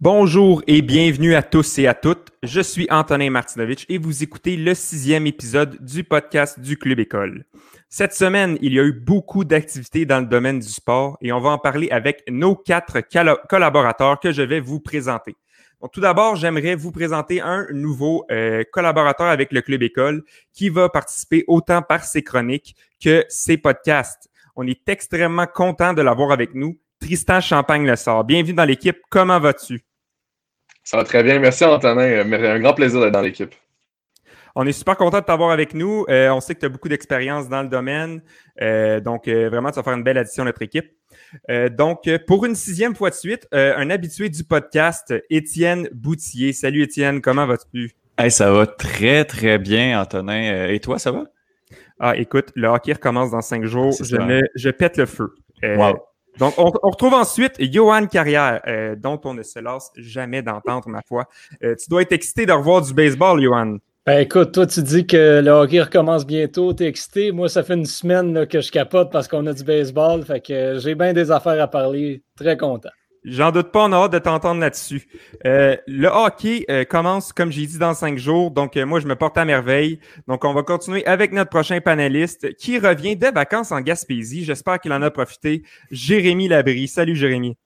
Bonjour et bienvenue à tous et à toutes. Je suis Antonin Martinovitch et vous écoutez le sixième épisode du podcast du Club École. Cette semaine, il y a eu beaucoup d'activités dans le domaine du sport et on va en parler avec nos quatre collaborateurs que je vais vous présenter. Donc, tout d'abord, j'aimerais vous présenter un nouveau euh, collaborateur avec le Club École qui va participer autant par ses chroniques que ses podcasts. On est extrêmement content de l'avoir avec nous. Tristan Champagne-Le sort. Bienvenue dans l'équipe. Comment vas-tu? Ça va très bien. Merci, Antonin. Un grand plaisir d'être dans l'équipe. On est super content de t'avoir avec nous. Euh, on sait que tu as beaucoup d'expérience dans le domaine. Euh, donc, euh, vraiment, tu vas faire une belle addition à notre équipe. donc, pour une sixième fois de suite, un habitué du podcast, Étienne Boutier. Salut Étienne, comment vas-tu? Hey, ça va très, très bien, Antonin. Et toi, ça va? Ah, écoute, le hockey recommence dans cinq jours. Je, je, pète le feu. wow. Donc, on, retrouve ensuite Johan Carrière, dont on ne se lasse jamais d'entendre, ma foi. tu dois être excité de revoir du baseball, Johan. Ben écoute, toi, tu dis que le hockey recommence bientôt, t'es excité. Moi, ça fait une semaine que je capote parce qu'on a du baseball. Fait que j'ai bien des affaires à parler. Très content. J'en doute pas, on a hâte de t'entendre là-dessus. Euh, le hockey euh, commence, comme j'ai dit, dans cinq jours. Donc, euh, moi, je me porte à merveille. Donc, on va continuer avec notre prochain panéliste qui revient des vacances en Gaspésie. J'espère qu'il en a profité. Jérémy Labrie. Salut, Jérémy.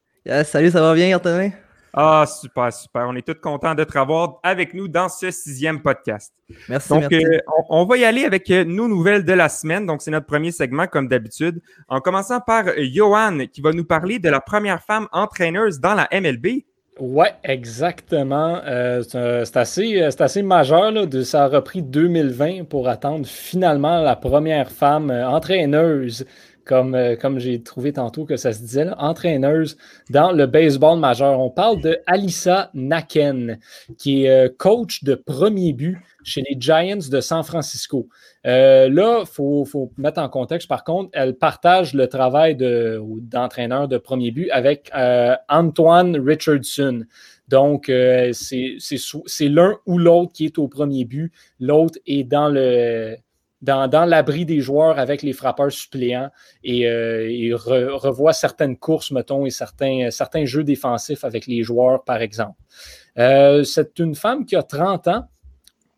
salut, ça va bien, Antonin? Ah, super, super. On est tous contents de te revoir avec nous dans ce sixième podcast. Merci. Donc, euh, on, va y aller avec euh, nos nouvelles de la semaine. Donc, c'est notre premier segment, comme d'habitude. En commençant par euh, Johan, qui va nous parler de la première femme entraîneuse dans la MLB. Oui, exactement. c'est assez, assez majeur. Là, de, ça a repris 2020 pour attendre finalement la première femme entraîneuse comme, euh, comme j'ai trouvé tantôt que ça se disait, entraîneuse dans le baseball majeur. On parle de Alissa Naken, qui est euh, coach de premier but chez les Giants de San Francisco. Euh, là, il faut, faut, mettre en contexte, par contre, elle partage le travail d'entraîneur de, premier but avec Antoine Richardson. Donc, c'est l'un ou l'autre qui est au premier but. L'autre est dans le dans, l'abri des joueurs avec les frappeurs suppléants et, euh, revoit certaines courses, mettons, et certains, certains jeux défensifs avec les joueurs, par exemple. Euh, c'est une femme qui a 30 ans,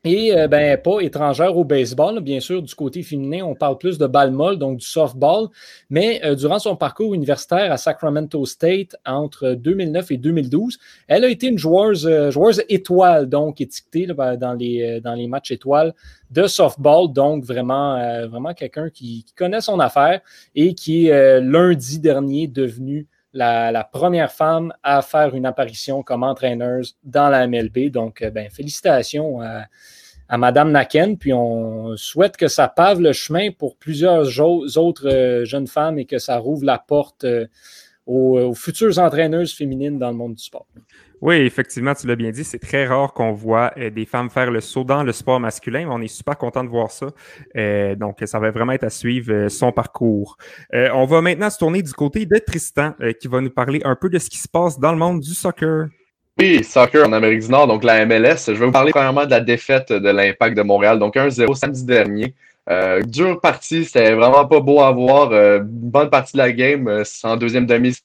et euh, ben, pas étrangère au baseball. Bien sûr, du côté féminin, on parle plus de balle molle, donc du softball. Mais euh, durant son parcours universitaire à Sacramento State entre 2009 et 2012, elle a été une joueuse, euh, joueuse étoile, donc étiquetée ben, dans, les, dans les matchs étoiles de softball. Donc vraiment, vraiment quelqu'un qui, qui, connaît son affaire et qui est lundi dernier devenu la, première femme à faire une apparition comme entraîneuse dans la MLB. Donc, euh, ben, félicitations à, à Mme Naken. Puis on souhaite que ça pave le chemin pour plusieurs autres euh, jeunes femmes et que ça rouvre la porte euh, aux, futures entraîneuses féminines dans le monde du sport. Oui, effectivement, tu l'as bien dit, c'est très rare qu'on voit euh, des femmes faire le saut dans le sport masculin, mais on est super content de voir ça. Euh, donc, ça va vraiment être à suivre euh, son parcours. on va maintenant se tourner du côté de Tristan, qui va nous parler un peu de ce qui se passe dans le monde du soccer. Oui, soccer en Amérique du Nord, donc la MLS. Je vais vous parler premièrement de la défaite de l'Impact de Montréal, donc 1-0 samedi dernier. dure partie, c'était vraiment pas beau à voir. bonne partie de la game, en deuxième demi,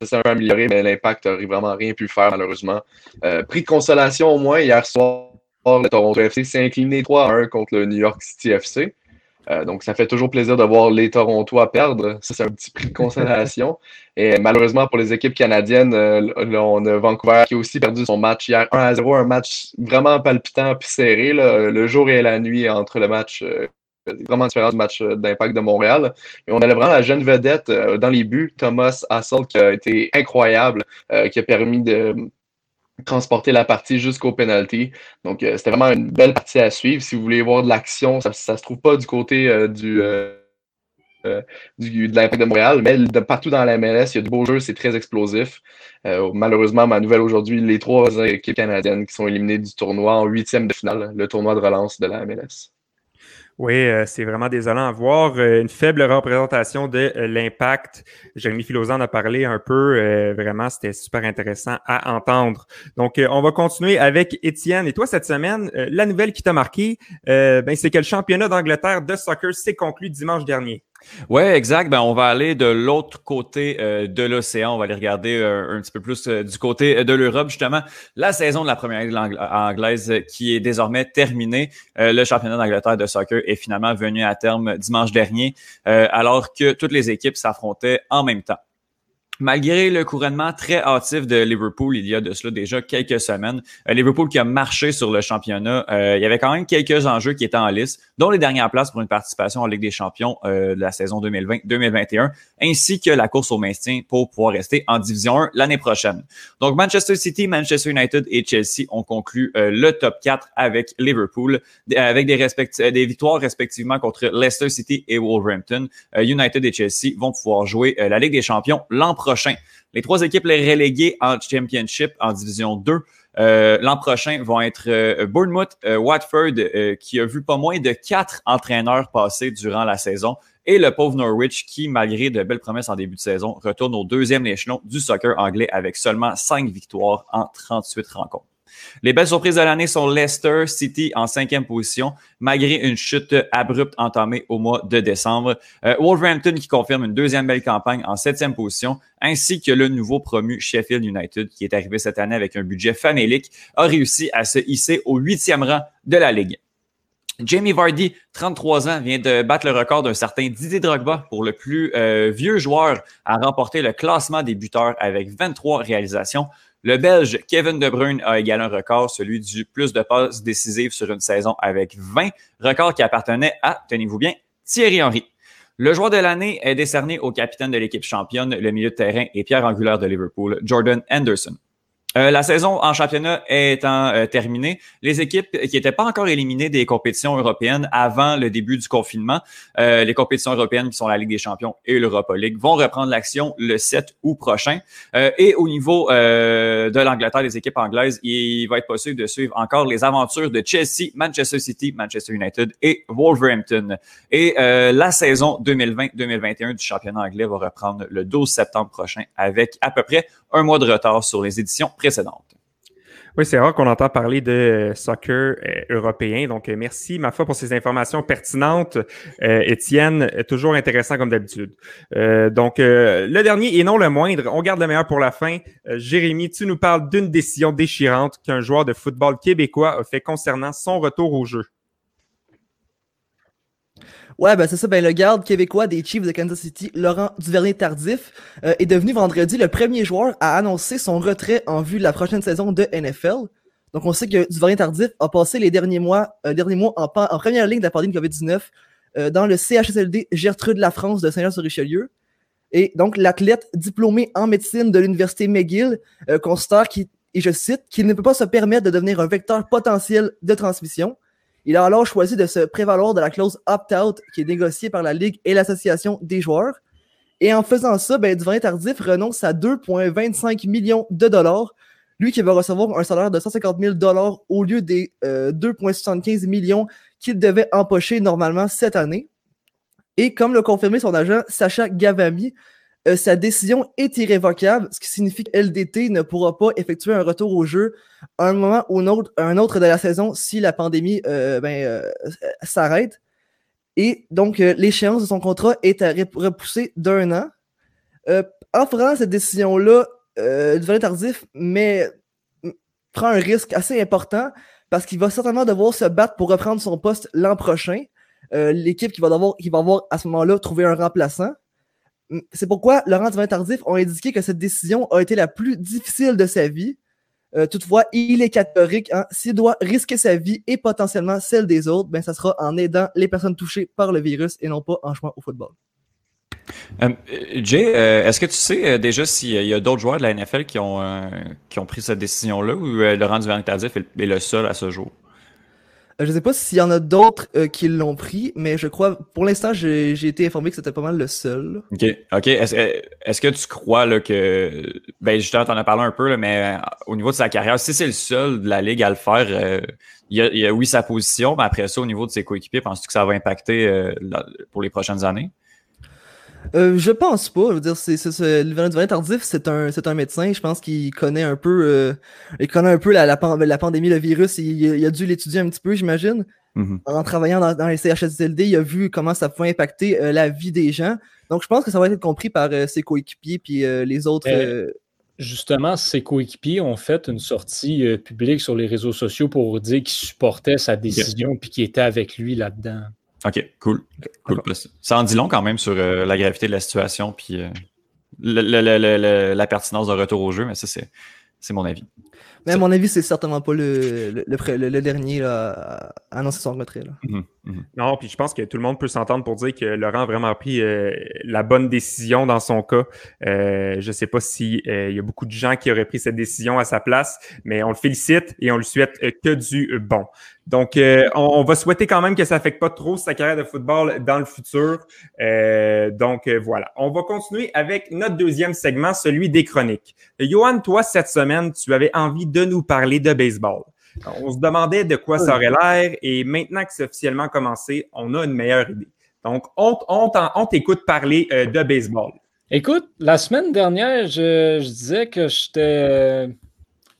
ça s'est amélioré, mais l'impact n'aurait vraiment rien pu faire, malheureusement. Euh, prix de consolation au moins, hier soir, le Toronto FC s'est incliné 3-1 contre le New York City FC. Euh, donc, ça fait toujours plaisir de voir les Torontois perdre. Ça, c'est un petit prix de consolation. Et malheureusement, pour les équipes canadiennes, euh, on a Vancouver qui a aussi perdu son match hier 1 0, un match vraiment palpitant puis serré, le jour et la nuit entre le match vraiment différent du match euh, d'impact de Montréal. Et on avait vraiment la jeune vedette euh, dans les buts, Thomas Hassel, qui a été incroyable, euh, qui a permis de transporter la partie jusqu'au penalty. Donc, c'était vraiment une belle partie à suivre. Si vous voulez voir de l'action, ça ne se trouve pas du côté du, de l'impact de Montréal, mais de partout dans la MLS, il y a du beau jeu, c'est très explosif. malheureusement, ma nouvelle aujourd'hui, les trois équipes canadiennes qui sont éliminées du tournoi en huitième de finale, le tournoi de relance de la MLS. Oui, euh, c'est vraiment désolant à voir. Euh, une faible représentation de euh, l'impact. Jérémy Filosan en a parlé un peu. vraiment, c'était super intéressant à entendre. Donc, on va continuer avec Étienne. Et toi, cette semaine, la nouvelle qui t'a marqué, ben, c'est que le championnat d'Angleterre de soccer s'est conclu dimanche dernier. Ouais, exact. Ben, on va aller de l'autre côté euh, de l'océan. On va aller regarder euh, un petit peu plus euh, du côté de l'Europe, justement. La saison de la première ligue anglaise qui est désormais terminée. le championnat d'Angleterre de soccer est finalement venu à terme dimanche dernier, alors que toutes les équipes s'affrontaient en même temps. Malgré le couronnement très hâtif de Liverpool il y a de cela déjà quelques semaines, euh, Liverpool qui a marché sur le championnat, euh, il y avait quand même quelques enjeux qui étaient en liste, dont les dernières places pour une participation en Ligue des champions euh, de la saison 2020-2021, ainsi que la course au maintien pour pouvoir rester en Division 1 l'année prochaine. Donc Manchester City, Manchester United et Chelsea ont conclu le top 4 avec Liverpool, avec des, des victoires respectivement contre Leicester City et Wolverhampton. United et Chelsea vont pouvoir jouer la Ligue des champions l'an prochain les trois équipes les reléguées en Championship en Division 2 euh, l'an prochain vont être euh, Bournemouth, euh, Watford, qui a vu pas moins de quatre entraîneurs passer durant la saison, et le pauvre Norwich, qui, malgré de belles promesses en début de saison, retourne au deuxième échelon du soccer anglais avec seulement cinq victoires en 38 rencontres. Les belles surprises de l'année sont Leicester City en cinquième position, malgré une chute abrupte entamée au mois de décembre. Euh, Wolverhampton qui confirme une deuxième belle campagne en septième position, ainsi que le nouveau promu Sheffield United qui est arrivé cette année avec un budget famélique, a réussi à se hisser au huitième rang de la Ligue. Jamie Vardy, 33 ans, vient de battre le record d'un certain Didier Drogba pour le plus euh, vieux joueur à remporter le classement des buteurs avec 23 réalisations. Le Belge Kevin De Bruyne a égalé un record, celui du plus de passes décisives sur une saison avec 20, record qui appartenait à, tenez-vous bien, Thierry Henry. Le joueur de l'année est décerné au capitaine de l'équipe championne, le milieu de terrain et pierre angulaire de Liverpool, Jordan Anderson. Euh, la saison en championnat étant euh, terminée, les équipes qui n'étaient pas encore éliminées des compétitions européennes avant le début du confinement, euh, les compétitions européennes qui sont la Ligue des champions et l'Europa League, vont reprendre l'action le 7 août prochain. et au niveau de l'Angleterre, les équipes anglaises, il va être possible de suivre encore les aventures de Chelsea, Manchester City, Manchester United et Wolverhampton. Et la saison 2020-2021 du championnat anglais va reprendre le 12 septembre prochain avec à peu près un mois de retard sur les éditions précédentes. Oui, c'est rare qu'on entend parler de soccer euh, européen. Donc, euh, merci, ma foi, pour ces informations pertinentes. Euh, Étienne, toujours intéressant comme d'habitude. donc, le dernier et non le moindre, on garde le meilleur pour la fin. Jérémy, tu nous parles d'une décision déchirante qu'un joueur de football québécois a fait concernant son retour au jeu. Ouais, ben c'est ça. Ben, le garde québécois des Chiefs de Kansas City, Laurent Duvernay-Tardif, euh, est devenu vendredi le premier joueur à annoncer son retrait en vue de la prochaine saison de NFL. Donc, on sait que Duvernay-Tardif a passé les derniers mois, euh, derniers mois en, première ligne de la pandémie COVID-19 euh, dans le CHSLD Gertrude La France de Saint-Jean-sur-Richelieu. Et donc, l'athlète diplômé en médecine de l'Université McGill constate qu'il, et je cite, qu'il ne peut pas se permettre de devenir un vecteur potentiel de transmission. Il a alors choisi de se prévaloir de la clause opt-out qui est négociée par la Ligue et l'Association des joueurs. Et en faisant ça, ben, Tardif renonce à 2,25 millions de dollars. Lui qui va recevoir un salaire de 150 000 dollars au lieu des 2,75 euh, millions qu'il devait empocher normalement cette année. Et comme l'a confirmé son agent Sacha Gavami, euh, sa décision est irrévocable, ce qui signifie que LDT ne pourra pas effectuer un retour au jeu à un moment ou un autre, un autre de la saison si la pandémie euh, ben, euh, s'arrête. Et donc, l'échéance de son contrat est à repousser d'un an. en faisant cette décision-là, du Tardif mais, prend un risque assez important parce qu'il va certainement devoir se battre pour reprendre son poste l'an prochain. L'équipe qui va qui va avoir à ce moment-là trouver un remplaçant. C'est pourquoi Laurent Duvin Tardif a indiqué que cette décision a été la plus difficile de sa vie. Euh, toutefois, il est catholique. Hein. S'il doit risquer sa vie et potentiellement celle des autres, ben, ça sera en aidant les personnes touchées par le virus et non pas en jouant au football. Euh, Jay, euh, est-ce que tu sais déjà s'il y a d'autres joueurs de la NFL qui ont, qui ont pris cette décision-là ou Laurent Duvernay Tardif est, le seul à ce jour? Euh, Je sais pas s'il y en a d'autres euh, qui l'ont pris, mais je crois, pour l'instant, j'ai été informé que c'était pas mal le seul. OK. OK. Est-ce est-ce que tu crois là, que. Ben, justement, tu en as parlé un peu, là, mais euh, au niveau de sa carrière, si c'est le seul de la Ligue à le faire, euh, il, a, il a, oui, sa position, mais après ça, au niveau de ses coéquipiers, penses-tu que ça va impacter euh, pour les prochaines années? Euh, je pense pas. Je veux dire, c'est, c'est, c'est- le Duvernay Tardif, c'est un, c'est un médecin. Je pense qu'il connaît un peu, euh, il connaît un peu la, la, pan- la pandémie, le virus. Il, il a dû l'étudier un petit peu, j'imagine. Mhm. En travaillant dans, dans les CHSLD, il a vu comment ça pouvait impacter euh, la vie des gens. Donc, je pense que ça va être compris par euh, ses coéquipiers puis euh, les autres. Euh, Justement, ses coéquipiers ont fait une sortie euh, publique sur les réseaux sociaux pour dire qu'ils supportaient sa décision puis qu'ils étaient avec lui là-dedans. OK, cool. cool. Ça en dit long quand même sur euh, la gravité de la situation puis euh, le- la pertinence de retour au jeu, mais ça, c'est c'est mon avis. mais à mon avis, c'est certainement pas le, dernier là, à annoncer son retrait. Là. Mhm. Non, puis je pense que tout le monde peut s'entendre pour dire que Laurent a vraiment pris euh, la bonne décision dans son cas. Euh, je ne sais pas s'il y a beaucoup de gens qui auraient pris cette décision à sa place, mais on le félicite et on lui souhaite euh, que du bon. Donc, euh, on, on va souhaiter quand même que ça n'affecte pas trop sa carrière de football dans le futur. Euh, donc, euh, voilà. On va continuer avec notre deuxième segment, celui des chroniques. Euh, Johan, toi, cette semaine, tu avais envie de nous parler de baseball. On se demandait de quoi ça aurait l'air et maintenant que c'est officiellement commencé, on a une meilleure idée. Donc, on, on, t'en- on t'écoute parler euh, de baseball. Écoute, la semaine dernière, je, je disais que j'étais.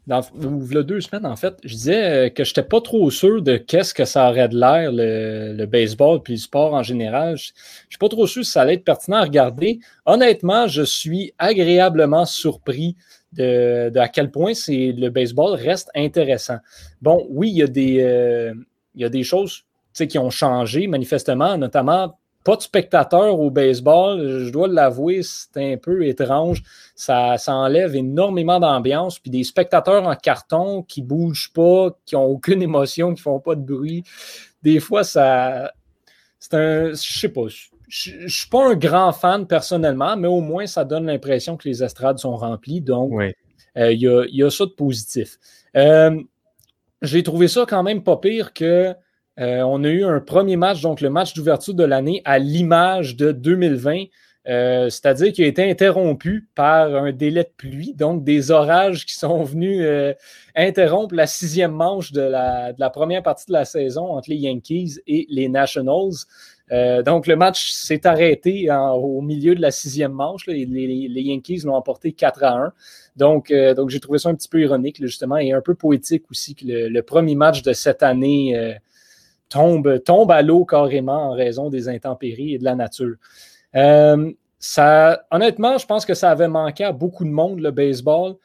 Dans, ou v'là deux semaines, en fait, je disais euh, que j'étais pas trop sûr de qu'est-ce que ça aurait de l'air, le, le baseball puis le sport en général. Je, je suis pas trop sûr si ça allait être pertinent à regarder. Honnêtement, je suis agréablement surpris de, à quel point le baseball reste intéressant. Bon, oui, il y a des, euh, choses qui ont changé manifestement, notamment pas de spectateurs au baseball, je dois l'avouer, c'est un peu étrange. Ça, enlève énormément d'ambiance. Puis des spectateurs en carton qui bougent pas, qui ont aucune émotion, qui font pas de bruit. Des fois, ça. C'est un. Je sais pas. Je je suis pas un grand fan personnellement, mais au moins, ça donne l'impression que les estrades sont remplies. Donc, Oui. euh, il y, a, il y a ça de positif. Euh, J'ai trouvé ça quand même pas pire que euh, on a eu un premier match, donc le match d'ouverture de l'année, à l'image de 2020. euh, c'est-à-dire qu'il a été interrompu par un délai de pluie, donc des orages qui sont venus interrompre la sixième manche de la, de la, première partie de la saison entre les Yankees et les Nationals. Euh, donc le match s'est arrêté au milieu de la sixième manche. Là, les, Yankees l'ont emporté 4 à 1. Donc, euh, donc j'ai trouvé ça un petit peu ironique, justement, et un peu poétique aussi que le, premier match de cette année euh, tombe, tombe à l'eau carrément en raison des intempéries et de la nature. Honnêtement, je pense que ça avait manqué à beaucoup de monde, le baseball.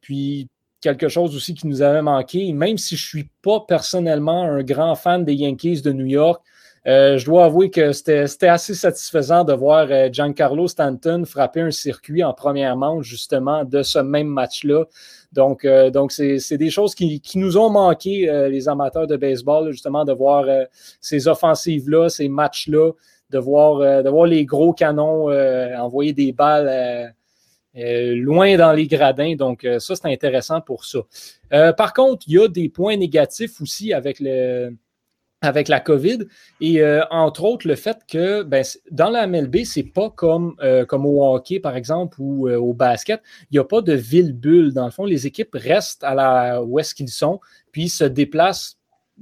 Puis quelque chose aussi qui nous avait manqué, même si je ne suis pas personnellement un grand fan des Yankees de New York, je dois avouer que c'était assez satisfaisant de voir euh, Giancarlo Stanton frapper un circuit en première manche, justement, de ce même match-là. Donc, euh, donc c'est des choses qui, qui, nous ont manqué, euh, les amateurs de baseball, justement, de voir euh, ces offensives-là, ces matchs-là, de voir, euh, de voir les gros canons euh, envoyer des balles euh, loin dans les gradins. Donc, ça, c'est intéressant pour ça. Euh, par contre, il y a des points négatifs aussi avec le avec la COVID. Et euh, entre autres, le fait que ben, dans la MLB, c'est pas comme, euh, comme au hockey, par exemple, ou euh, au basket. Il n'y a pas de ville-bulle. Dans le fond, les équipes restent à la, où est-ce qu'ils sont, puis se déplacent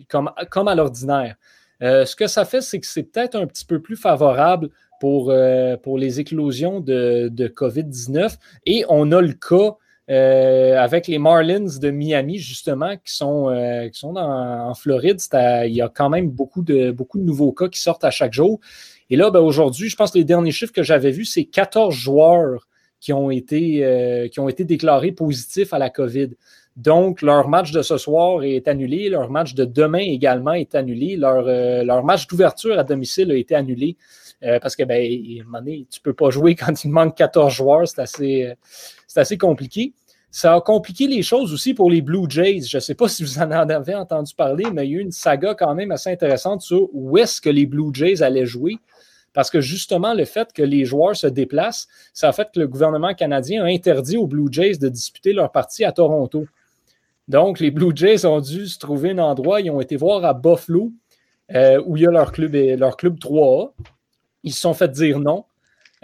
comme, comme à l'ordinaire. Ce que ça fait, c'est que c'est peut-être un petit peu plus favorable pour, pour les éclosions de, de COVID-19. Et on a le cas euh, avec les Marlins de Miami, justement, qui sont, euh, qui sont dans, en Floride. Il y a quand même beaucoup de, beaucoup de nouveaux cas qui sortent à chaque jour. Et là, ben, aujourd'hui, je pense que les derniers chiffres que j'avais vus, c'est 14 joueurs qui ont, été, euh, qui ont été déclarés positifs à la COVID. Donc, leur match de ce soir est annulé, leur match de demain également est annulé, leur, leur match d'ouverture à domicile a été annulé. Euh, parce que, ben, à un moment donné, tu ne peux pas jouer quand il manque 14 joueurs, c'est assez, c'est assez compliqué. Ça a compliqué les choses aussi pour les Blue Jays. Je ne sais pas si vous en avez entendu parler, mais il y a eu une saga quand même assez intéressante sur où est-ce que les Blue Jays allaient jouer. Parce que justement, le fait que les joueurs se déplacent, ça a fait que le gouvernement canadien a interdit aux Blue Jays de disputer leur partie à Toronto. Donc, les Blue Jays ont dû se trouver un endroit. Ils ont été voir à Buffalo, euh, où il y a leur club, leur club 3A. Ils se sont fait dire non.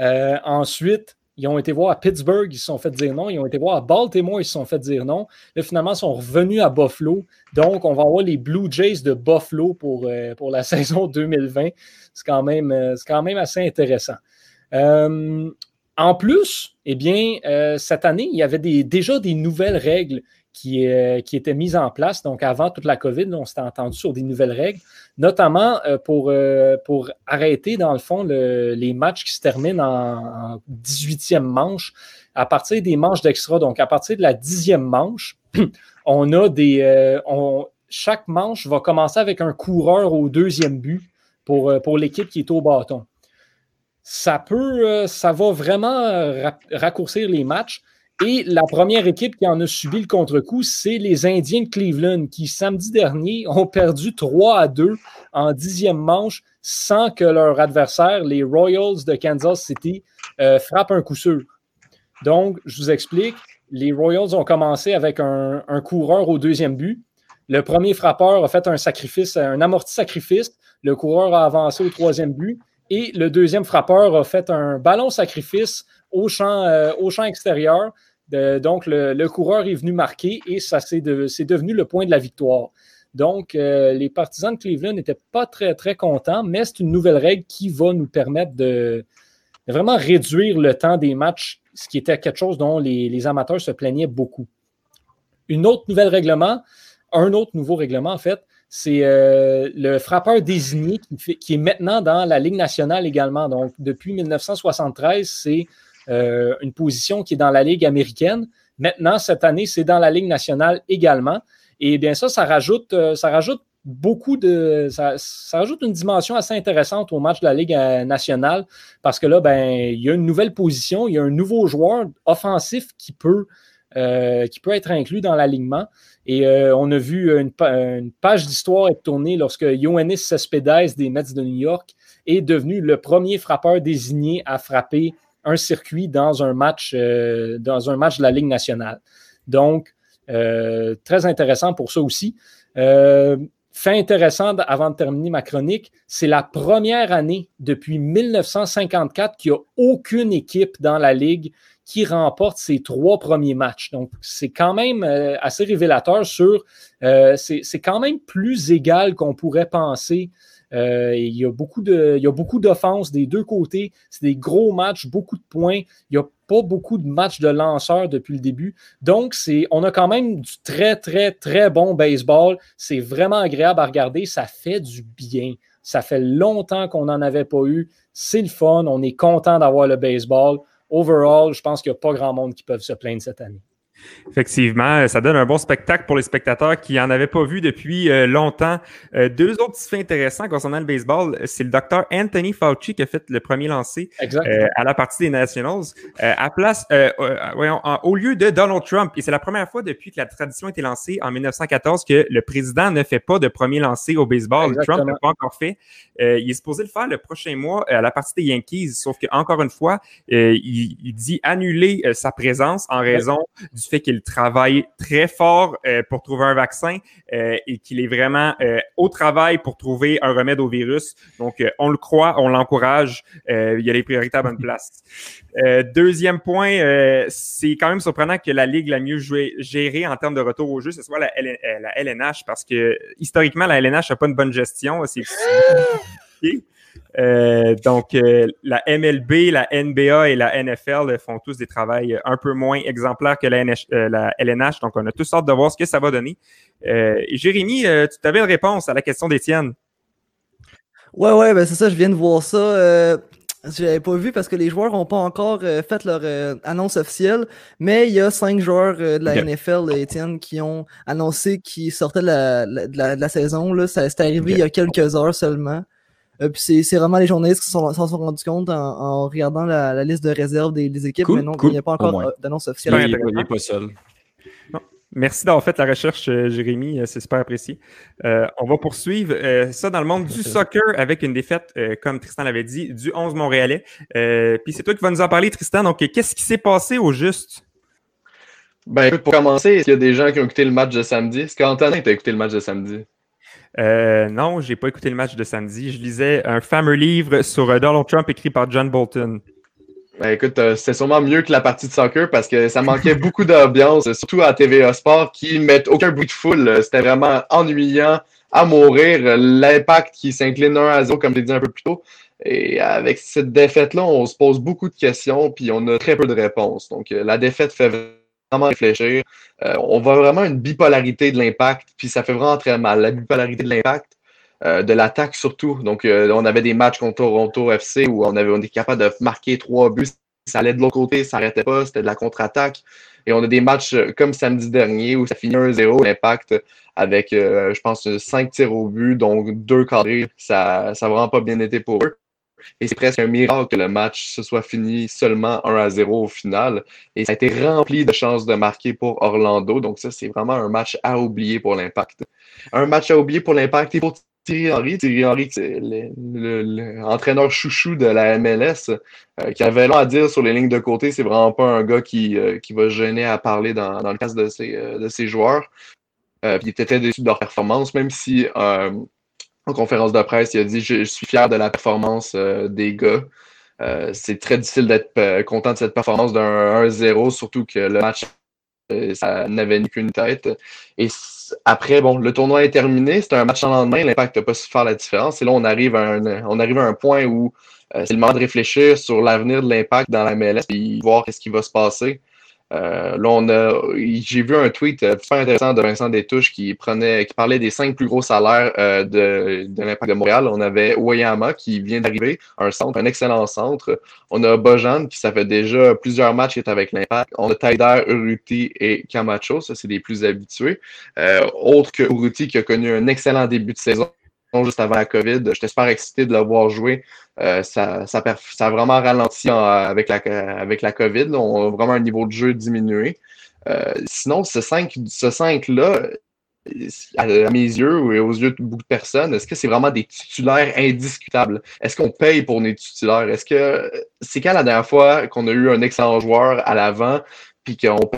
Euh, ensuite, ils ont été voir à Pittsburgh, ils se sont fait dire non. Ils ont été voir à Baltimore, ils se sont fait dire non. Là, finalement, ils sont revenus à Buffalo. Donc, on va avoir les Blue Jays de Buffalo pour, euh, la saison 2020. C'est quand, même, quand même assez intéressant. en plus, eh bien, cette année, il y avait déjà des nouvelles règles qui, euh, qui étaient mises en place. Donc, avant toute la COVID, on s'était entendu sur des nouvelles règles, notamment euh, pour, euh, pour arrêter, dans le fond, les matchs qui se terminent en, 18e manche à partir des manches d'extra. Donc, à partir de la 10e manche, on a des. chaque manche va commencer avec un coureur au deuxième but pour, pour l'équipe qui est au bâton. Ça peut, ça va vraiment raccourcir les matchs. Et la première équipe qui en a subi le contre-coup, c'est les Indiens de Cleveland qui, samedi dernier, ont perdu 3 à 2 en dixième manche sans que leur adversaire, les Royals de Kansas City, euh, frappe un coup sûr. Donc, je vous explique, les Royals ont commencé avec un, coureur au deuxième but. Le premier frappeur a fait un sacrifice, un amorti sacrifice. Le coureur a avancé au troisième but. Et le deuxième frappeur a fait un ballon sacrifice au champ, euh, au champ extérieur donc, le, coureur est venu marquer et ça c'est devenu le point de la victoire. Donc, euh, les partisans de Cleveland n'étaient pas très, très contents, mais c'est une nouvelle règle qui va nous permettre de, vraiment réduire le temps des matchs, ce qui était quelque chose dont les, amateurs se plaignaient beaucoup. Une autre nouvelle règlement, un autre nouveau règlement, en fait, c'est euh, le frappeur désigné qui, qui, est maintenant dans la Ligue nationale également. Donc, depuis 1973, c'est euh, une position qui est dans la Ligue américaine. Maintenant, cette année, c'est dans la Ligue nationale également. Et bien ça, ça rajoute, euh, ça rajoute beaucoup de. Ça, rajoute une dimension assez intéressante au match de la Ligue euh, nationale parce que là, ben, il y a une nouvelle position, il y a un nouveau joueur offensif qui peut, qui peut être inclus dans l'alignement. Et on a vu une, page d'histoire être tournée lorsque Ioannis Cespedes des Mets de New York est devenu le premier frappeur désigné à frapper un circuit dans un match, euh, dans un match de la Ligue nationale. Donc, euh, très intéressant pour ça aussi. Euh, fait intéressant avant de terminer ma chronique, c'est la première année depuis 1954 qu'il n'y a aucune équipe dans la Ligue qui remporte ses trois premiers matchs. Donc, c'est quand même assez révélateur sur. c'est quand même plus égal qu'on pourrait penser euh, il y a beaucoup d'offenses des deux côtés. C'est des gros matchs, beaucoup de points. Il n'y a pas beaucoup de matchs de lanceurs depuis le début. Donc, on a quand même du très, très, très bon baseball. C'est vraiment agréable à regarder. Ça fait du bien. Ça fait longtemps qu'on n'en avait pas eu. C'est le fun. On est content d'avoir le baseball. Overall, je pense qu'il n'y a pas grand monde qui peuvent se plaindre cette année. Effectivement, ça donne un bon spectacle pour les spectateurs qui n'en avaient pas vu depuis euh, longtemps. Euh, deux autres faits intéressants concernant le baseball, c'est le docteur Anthony Fauci qui a fait le premier lancer euh, à la partie des Nationals à place, voyons, au lieu de Donald Trump. Et c'est la première fois depuis que la tradition a été lancée en 1914 que le président ne fait pas de premier lancer au baseball. Trump n'a pas encore fait. il est supposé le faire le prochain mois à la partie des Yankees, sauf qu'encore une fois, il, il, dit annuler sa présence en raison du fait qu'il travaille très fort euh, pour trouver un vaccin euh, et qu'il est vraiment euh, au travail pour trouver un remède au virus. Donc, on le croit, on l'encourage. il y a les priorités à bonne place. deuxième point, c'est quand même surprenant que la ligue la mieux jouée, gérée en termes de retour au jeu, ce soit la, la LNH, parce que historiquement, la LNH n'a pas une bonne gestion. C'est euh, donc, euh, la MLB, la NBA et la NFL font tous des travails un peu moins exemplaires que la, LNH. Euh, donc, on a tous sortes de voir ce que ça va donner. Jérémy, tu avais une réponse à la question d'Étienne. Ouais, ouais, ben c'est ça, je viens de voir ça. Je l'avais pas vu parce que les joueurs n'ont pas encore fait leur annonce officielle, mais il y a cinq joueurs de la NFL, Étienne, qui ont annoncé qu'ils sortaient de la, saison. Là. Ça c'est arrivé il y a quelques heures seulement. Euh, puis c'est vraiment les journalistes qui s'en sont, rendus compte en, regardant la, liste de réserve des, équipes, mais non, il n'y a pas encore euh, d'annonce officielle. Il n'est pas seul. Merci d'avoir fait la recherche, euh, Jérémy. C'est super apprécié. on va poursuivre ça dans le monde du soccer avec une défaite, comme Tristan l'avait dit, du 11 Montréalais. Puis c'est toi qui vas nous en parler, Tristan. Donc, qu'est-ce qui s'est passé au juste? Ben écoute, pour commencer, est-ce qu'il y a des gens qui ont écouté le match de samedi? Est-ce qu'Antonin t'a écouté le match de samedi? Euh, non, j'ai pas écouté le match de samedi. Je lisais un fameux livre sur euh, Donald Trump écrit par John Bolton. Ben, écoute, euh, c'est sûrement mieux que la partie de soccer parce que ça manquait beaucoup d'ambiance, surtout à TVA Sport qui mettent aucun bruit de foule. C'était vraiment ennuyant à mourir. L'impact qui s'incline 1 à 0, comme j'ai dit un peu plus tôt. Et avec cette défaite-là, on se pose beaucoup de questions, puis on a très peu de réponses. Donc, la défaite fait Euh, on voit vraiment une bipolarité de l'impact, puis ça fait vraiment très mal. La bipolarité de l'impact, euh, de l'attaque surtout. Donc, euh, on avait des matchs contre Toronto FC où on, avait, on était capable de marquer trois buts. Ça allait de l'autre côté, ça n'arrêtait pas, c'était de la contre-attaque. Et on a des matchs comme samedi dernier où ça finit 1-0, l'impact, avec, je pense, cinq tirs au but, donc deux cadrés. Ça n'a vraiment pas bien été pour eux. Et c'est presque un miracle que le match se soit fini seulement 1 à 0 au final. Et ça a été rempli de chances de marquer pour Orlando. Donc ça, c'est vraiment un match à oublier pour l'Impact. Un match à oublier pour l'Impact et pour Thierry Henry. Thierry Henry, l'entraîneur chouchou de la MLS, euh, qui avait long à dire sur les lignes de côté. C'est vraiment pas un gars qui, euh, qui va gêner à parler dans, le cas de ses, euh, de ses joueurs. il était très déçu de leur performance, même si en conférence de presse, il a dit Je, suis fier de la performance euh, des gars. Euh, c'est très difficile d'être euh, content de cette performance d'un 1-0, surtout que le match, ça n'avait ni qu'une tête. Et après, bon, le tournoi est terminé. C'était un match en lendemain. L'impact n'a pas su faire la différence. Et là, on arrive à un, on arrive à un point où c'est le moment de réfléchir sur l'avenir de l'impact dans la MLS et voir ce qui va se passer. Euh, là, on a, j'ai vu un tweet euh, super intéressant de Vincent Détouche qui prenait, qui parlait des cinq plus gros salaires euh, de, de l'Impact de Montréal. On avait Wayama qui vient d'arriver, un centre, un excellent centre. On a Bojan qui ça fait déjà plusieurs matchs qui est avec l'Impact. On a Taider, Uruti et Camacho, ça c'est les plus habitués. autre que Uruti qui a connu un excellent début de saison juste avant la COVID. J'étais super excité de le voir jouer. Euh, ça, ça, a vraiment ralenti avec, la, avec la COVID. On a vraiment un niveau de jeu diminué. Euh, sinon, ce 5-là, ce 5 -là, à mes yeux et aux yeux de beaucoup de personnes, est-ce que c'est vraiment des titulaires indiscutables? Est-ce qu'on paye pour des titulaires? Est-ce que c'est quand la dernière fois qu'on a eu un excellent joueur à l'avant puis qu'on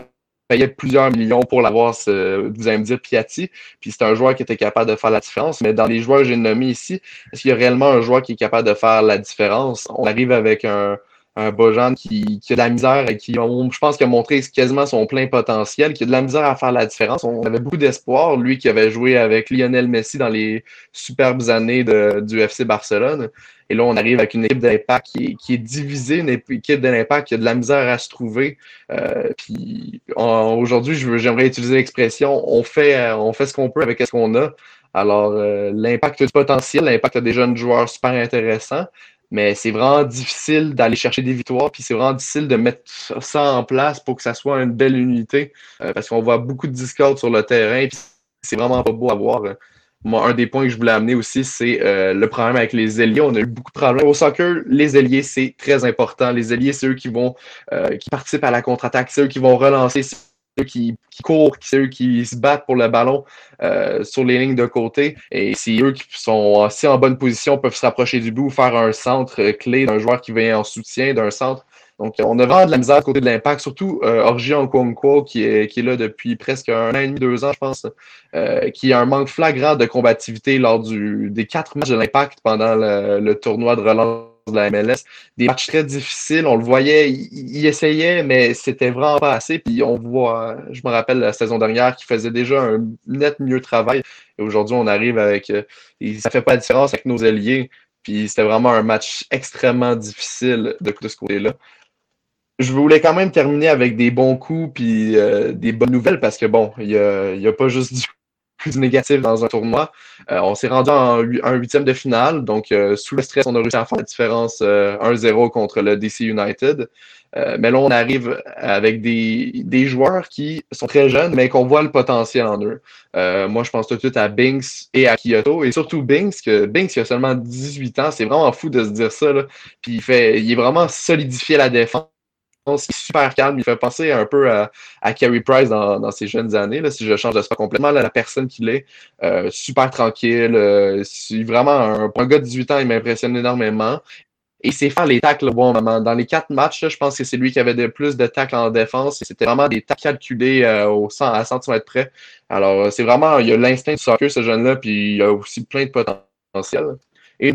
payait plusieurs millions pour l'avoir, vous allez me dire Piatti, puis c'est un joueur qui était capable de faire la différence. Mais dans les joueurs que j'ai nommés ici, est-ce qu'il y a réellement un joueur qui est capable de faire la différence? On arrive avec un, un Bojan qui, qui, a de la misère et qui, je pense, qui a montré quasiment son plein potentiel, qui a de la misère à faire la différence. On avait beaucoup d'espoir, lui qui avait joué avec Lionel Messi dans les superbes années de, du FC Barcelone. Et là, on arrive avec une équipe d'impact qui, qui, est divisée, une équipe de l'impact qui a de la misère à se trouver. Euh, puis aujourd'hui, j'aimerais utiliser l'expression on fait, on fait ce qu'on peut avec ce qu'on a. Alors, euh, l'impact du potentiel, l'impact des jeunes joueurs super intéressants, mais c'est vraiment difficile d'aller chercher des victoires, puis c'est vraiment difficile de mettre ça en place pour que ça soit une belle unité, euh, parce qu'on voit beaucoup de discord sur le terrain, puis c'est vraiment pas beau à voir. Moi, un des points que je voulais amener aussi, c'est euh, le problème avec les ailiers. On a eu beaucoup de problèmes. Au soccer, les ailiers, c'est très important. Les ailiers, c'est eux qui vont euh, qui participent à la contre-attaque, c'est eux qui vont relancer, c'est eux qui, courent, c'est eux qui se battent pour le ballon euh, sur les lignes de côté. Et c'est eux qui sont aussi en bonne position, peuvent se rapprocher du bout, faire un centre clé d'un joueur qui vient en soutien d'un centre. Donc, on a vraiment de la misère à côté de l'impact, surtout euh, Orgi qui est, qui est là depuis presque un an et demi, deux ans, je pense, euh, qui a un manque flagrant de combativité lors du, des quatre matchs de l'impact pendant le, tournoi de relance de la MLS. Des matchs très difficiles, on le voyait, il, essayait, mais c'était vraiment pas assez. Puis on voit, je me rappelle la saison dernière, qu'il faisait déjà un net mieux travail. Et aujourd'hui, on arrive avec, euh, ça fait pas la différence avec nos alliés. Puis c'était vraiment un match extrêmement difficile de, ce côté-là je voulais quand même terminer avec des bons coups puis euh, des bonnes nouvelles parce que bon, il n'y a, a, pas juste du, négatif dans un tournoi. Euh, on s'est rendu en un huitième de finale, donc euh, sous le stress, on a réussi à faire la différence 1-0 contre le DC United. mais là, on arrive avec des, des, joueurs qui sont très jeunes, mais qu'on voit le potentiel en eux. moi, je pense tout de suite à Binks et à Kyoto, et surtout Binks, que Binks, il a seulement 18 ans, c'est vraiment fou de se dire ça. Là. Puis il, fait, il est vraiment solidifié la défense est super calme. Il fait penser un peu à, à Price dans, ses jeunes années, là, si je change de sport complètement. la personne qu'il est, euh, super tranquille. Euh, vraiment, un, un gars de 18 ans, il m'impressionne énormément. Et sait faire les tacles bon. Dans les quatre matchs, je pense que c'est lui qui avait le plus de tacles en défense. C'était vraiment des tacles calculés euh, au 100, à centimètres près. Alors, c'est vraiment, il a l'instinct du soccer, ce jeune-là, puis il a aussi plein de potentiel. Et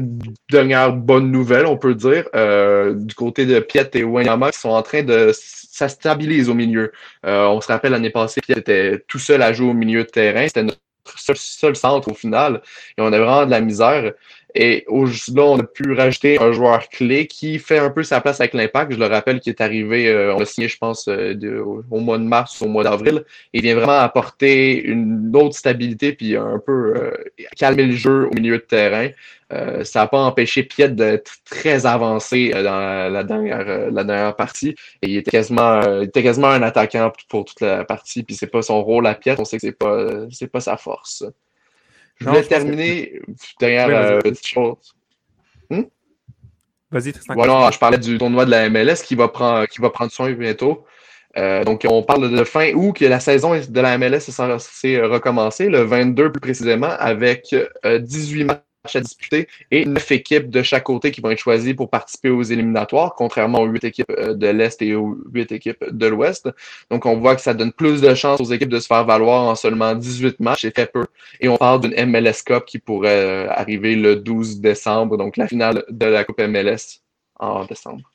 dernière bonne nouvelle, on peut dire, euh, du côté de Piet et Wanyama qui sont en train de ça au milieu. Euh, on se rappelle l'année passée, Piet était tout seul à jouer au milieu de terrain. C'était notre seul, centre au final. Et on a vraiment de la misère. Et là, on a pu rajouter un joueur clé qui fait un peu sa place avec l'impact. Je le rappelle qui est arrivé, euh, on l'a signé, je pense, euh, au mois de mars au mois d'avril. Il vient vraiment apporter une autre stabilité puis un peu euh, calmer le jeu au milieu de terrain. ça n'a pas empêché Piet d'être très avancé dans la dernière, la dernière partie. Et il était quasiment, il était quasiment un attaquant pour toute la partie. Puis c'est pas son rôle à Piet. On sait que c'est pas, c'est pas sa force. Je voulais terminer derrière euh, petite chose. Hmm? Vas-y, Tristan. Voilà, je parlais du tournoi de la MLS qui va prendre, qui va prendre soin bientôt. Euh, donc, on parle de fin août, que la saison de la MLS est censée recommencer, le 22 plus précisément, avec 18 euh, matchs à disputer et neuf équipes de chaque côté qui vont être choisies pour participer aux éliminatoires, contrairement aux huit équipes euh, de l'Est et aux huit équipes de l'Ouest. Donc, on voit que ça donne plus de chances aux équipes de se faire valoir en seulement 18 matchs, c'est très peu. Et on parle d'une MLS Cup qui pourrait euh, arriver le 12 décembre, donc la finale de la Coupe MLS en décembre.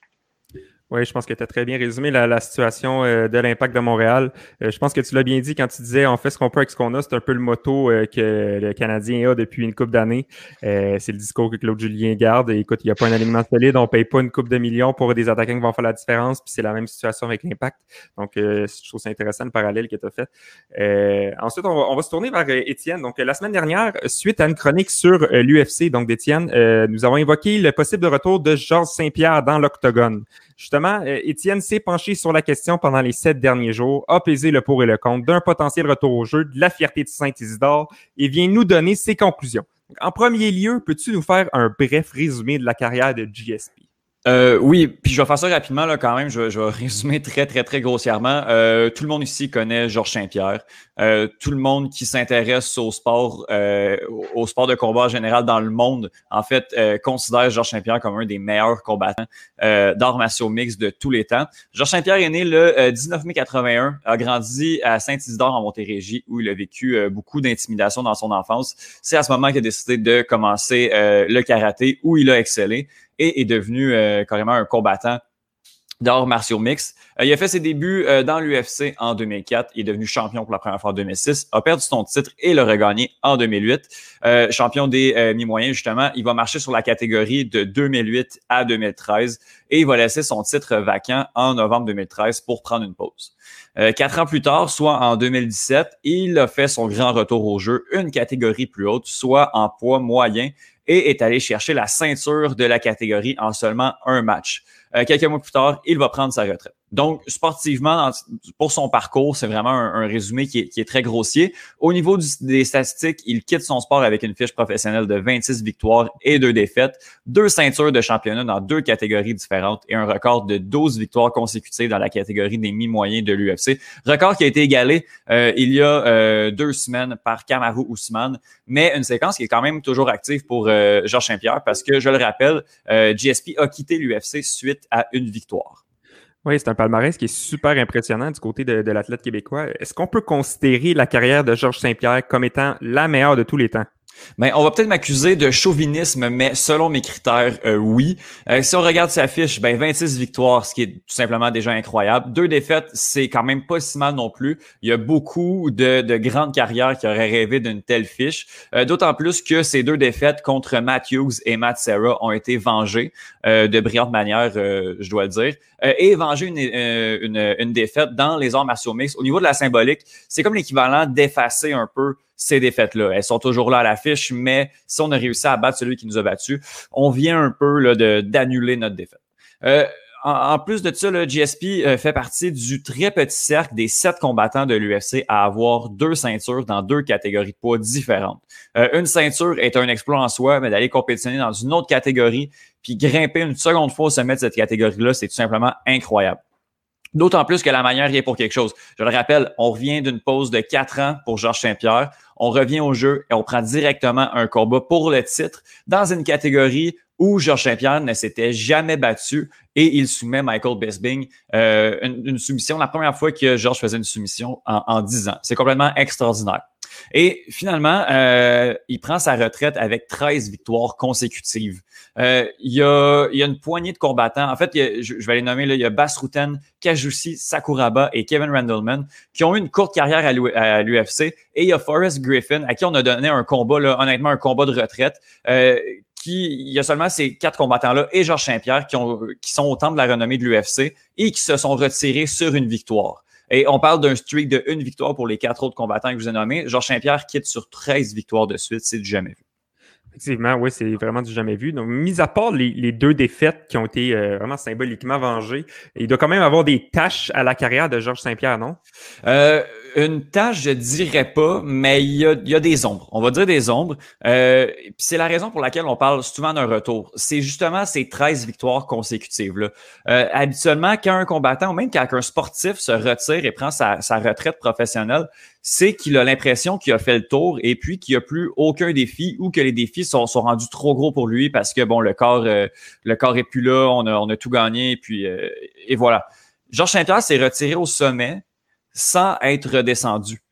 Oui, je pense que tu as très bien résumé la, situation euh, de l'impact de Montréal. Euh, je pense que tu l'as bien dit quand tu disais on fait ce qu'on peut avec ce qu'on a. C'est un peu le motto euh, que le Canadien a depuis une coupe d'années. c'est le discours que Claude Julien garde. écoute, il n'y a pas un alignement solide, on ne paye pas une coupe de millions pour des attaquants qui vont faire la différence. Puis c'est la même situation avec l'impact. Donc, je trouve ça intéressant le parallèle que tu as fait. ensuite, on va, se tourner vers Étienne. Donc, la semaine dernière, suite à une chronique sur l'UFC, donc d'Étienne, nous avons évoqué le possible retour de Georges Saint-Pierre dans l'octogone. Justement, euh, Étienne s'est penché sur la question pendant les sept derniers jours, a pesé le pour et le contre d'un potentiel retour au jeu, de la fierté de Saint-Isidore et vient nous donner ses conclusions. En premier lieu, peux-tu nous faire un bref résumé de la carrière de GSP? Euh, oui, puis je vais faire ça rapidement là, quand même. Je, je vais résumer très, très, très grossièrement. Euh, tout le monde ici connaît Georges Saint-Pierre. Euh, tout le monde qui s'intéresse au sport, au sport de combat général dans le monde, en fait, considère Georges Saint-Pierre comme un des meilleurs combattants d'arts martiaux mix de tous les temps. Georges Saint-Pierre est né le 19 mai 81, a grandi à Saint-Isidore en Montérégie, où il a vécu beaucoup d'intimidation dans son enfance. C'est à ce moment qu'il a décidé de commencer le karaté, où il a excellé et est devenu euh, carrément un combattant d'arts martiaux mix. Euh, il a fait ses débuts euh, dans l'UFC en 2004. Il est devenu champion pour la première fois en 2006. A perdu son titre et l'a regagné en 2008. champion des mi-moyens, justement. Il va marcher sur la catégorie de 2008 à 2013 et il va laisser son titre vacant en novembre 2013 pour prendre une pause. quatre ans plus tard, soit en 2017, il a fait son grand retour au jeu, une catégorie plus haute, soit en poids moyen et est allé chercher la ceinture de la catégorie en seulement un match. Euh, quelques mois plus tard, il va prendre sa retraite. Donc, sportivement, pour son parcours, c'est vraiment un, résumé qui est, très grossier. Au niveau des statistiques, il quitte son sport avec une fiche professionnelle de 26 victoires et 2 défaites, deux ceintures de championnat dans deux catégories différentes et un record de 12 victoires consécutives dans la catégorie des mi-moyens de l'UFC. Record qui a été égalé euh, il y a euh, deux semaines par Kamaru Ousmane, mais une séquence qui est quand même toujours active pour euh, Georges Saint-Pierre parce que, je le rappelle, GSP a quitté l'UFC suite à une victoire. Oui, c'est un palmarès qui est super impressionnant du côté de, l'athlète québécois. Est-ce qu'on peut considérer la carrière de Georges Saint-Pierre comme étant la meilleure de tous les temps? Ben, on va peut-être m'accuser de chauvinisme, mais selon mes critères, euh, oui. Euh, si on regarde sa fiche, ben 26 victoires, ce qui est tout simplement déjà incroyable. Deux défaites, c'est quand même pas si mal non plus. Il y a beaucoup de, de grandes carrières qui auraient rêvé d'une telle fiche. Euh, d'autant plus que ces deux défaites contre Matt Hughes et Matt Serra ont été vengées de brillante manière, je dois le dire. et venger une, une, une défaite dans les arts martiaux mixtes. Au niveau de la symbolique, c'est comme l'équivalent d'effacer un peu ces défaites-là. Elles sont toujours là à l'affiche, mais si on a réussi à battre celui qui nous a battu, on vient un peu d'annuler notre défaite. Euh, en, plus de ça, le GSP euh, fait partie du très petit cercle des sept combattants de l'UFC à avoir deux ceintures dans deux catégories de poids différentes. Euh, une ceinture est un exploit en soi, mais d'aller compétitionner dans une autre catégorie puis grimper une seconde fois au sommet de cette catégorie-là, c'est tout simplement incroyable. D'autant plus que la manière y est pour quelque chose. Je le rappelle, on revient d'une pause de quatre ans pour Georges Saint-Pierre. On revient au jeu et on prend directement un combat pour le titre dans une catégorie où Georges Saint-Pierre ne s'était jamais battu et il soumet Michael Bisping euh, une, soumission, la première fois que Georges faisait une soumission en, en 10 ans. C'est complètement extraordinaire. Et finalement, euh, il prend sa retraite avec 13 victoires consécutives. Euh, il, y a, une poignée de combattants. En fait, je, vais les nommer, là, il y a Bass Rutten, Kajusi Sakuraba et Kevin Randleman qui ont eu une courte carrière à l'UFC. Et il y a Forrest Griffin, à qui on a donné un combat, honnêtement, un combat de retraite. Euh, qui, il y a seulement ces quatre combattants-là et Georges Saint-Pierre qui, ont, qui sont au temps de la renommée de l'UFC et qui se sont retirés sur une victoire. Et on parle d'un streak de une victoire pour les quatre autres combattants que je vous ai nommés. Georges Saint-Pierre quitte sur 13 victoires de suite. C'est du jamais vu. Effectivement, oui, c'est vraiment du jamais vu. Donc, mis à part les, deux défaites qui ont été euh, vraiment symboliquement vengées, il doit quand même avoir des tâches à la carrière de Georges Saint-Pierre, non? Euh, une tâche, je dirais pas, mais il y a, des ombres. On va dire des ombres. Euh, c'est la raison pour laquelle on parle souvent d'un retour. C'est justement ces 13 victoires consécutives. Là. Euh, habituellement, quand un combattant ou même quand un sportif se retire et prend sa, retraite professionnelle, c'est qu'il a l'impression qu'il a fait le tour et puis qu'il n'y a plus aucun défi ou que les défis sont, rendus trop gros pour lui parce que bon, le corps, euh, le corps est plus là, on a, on tout gagné et puis euh, et voilà. Georges Saint-Pierre s'est retiré au sommet sans être redescendu.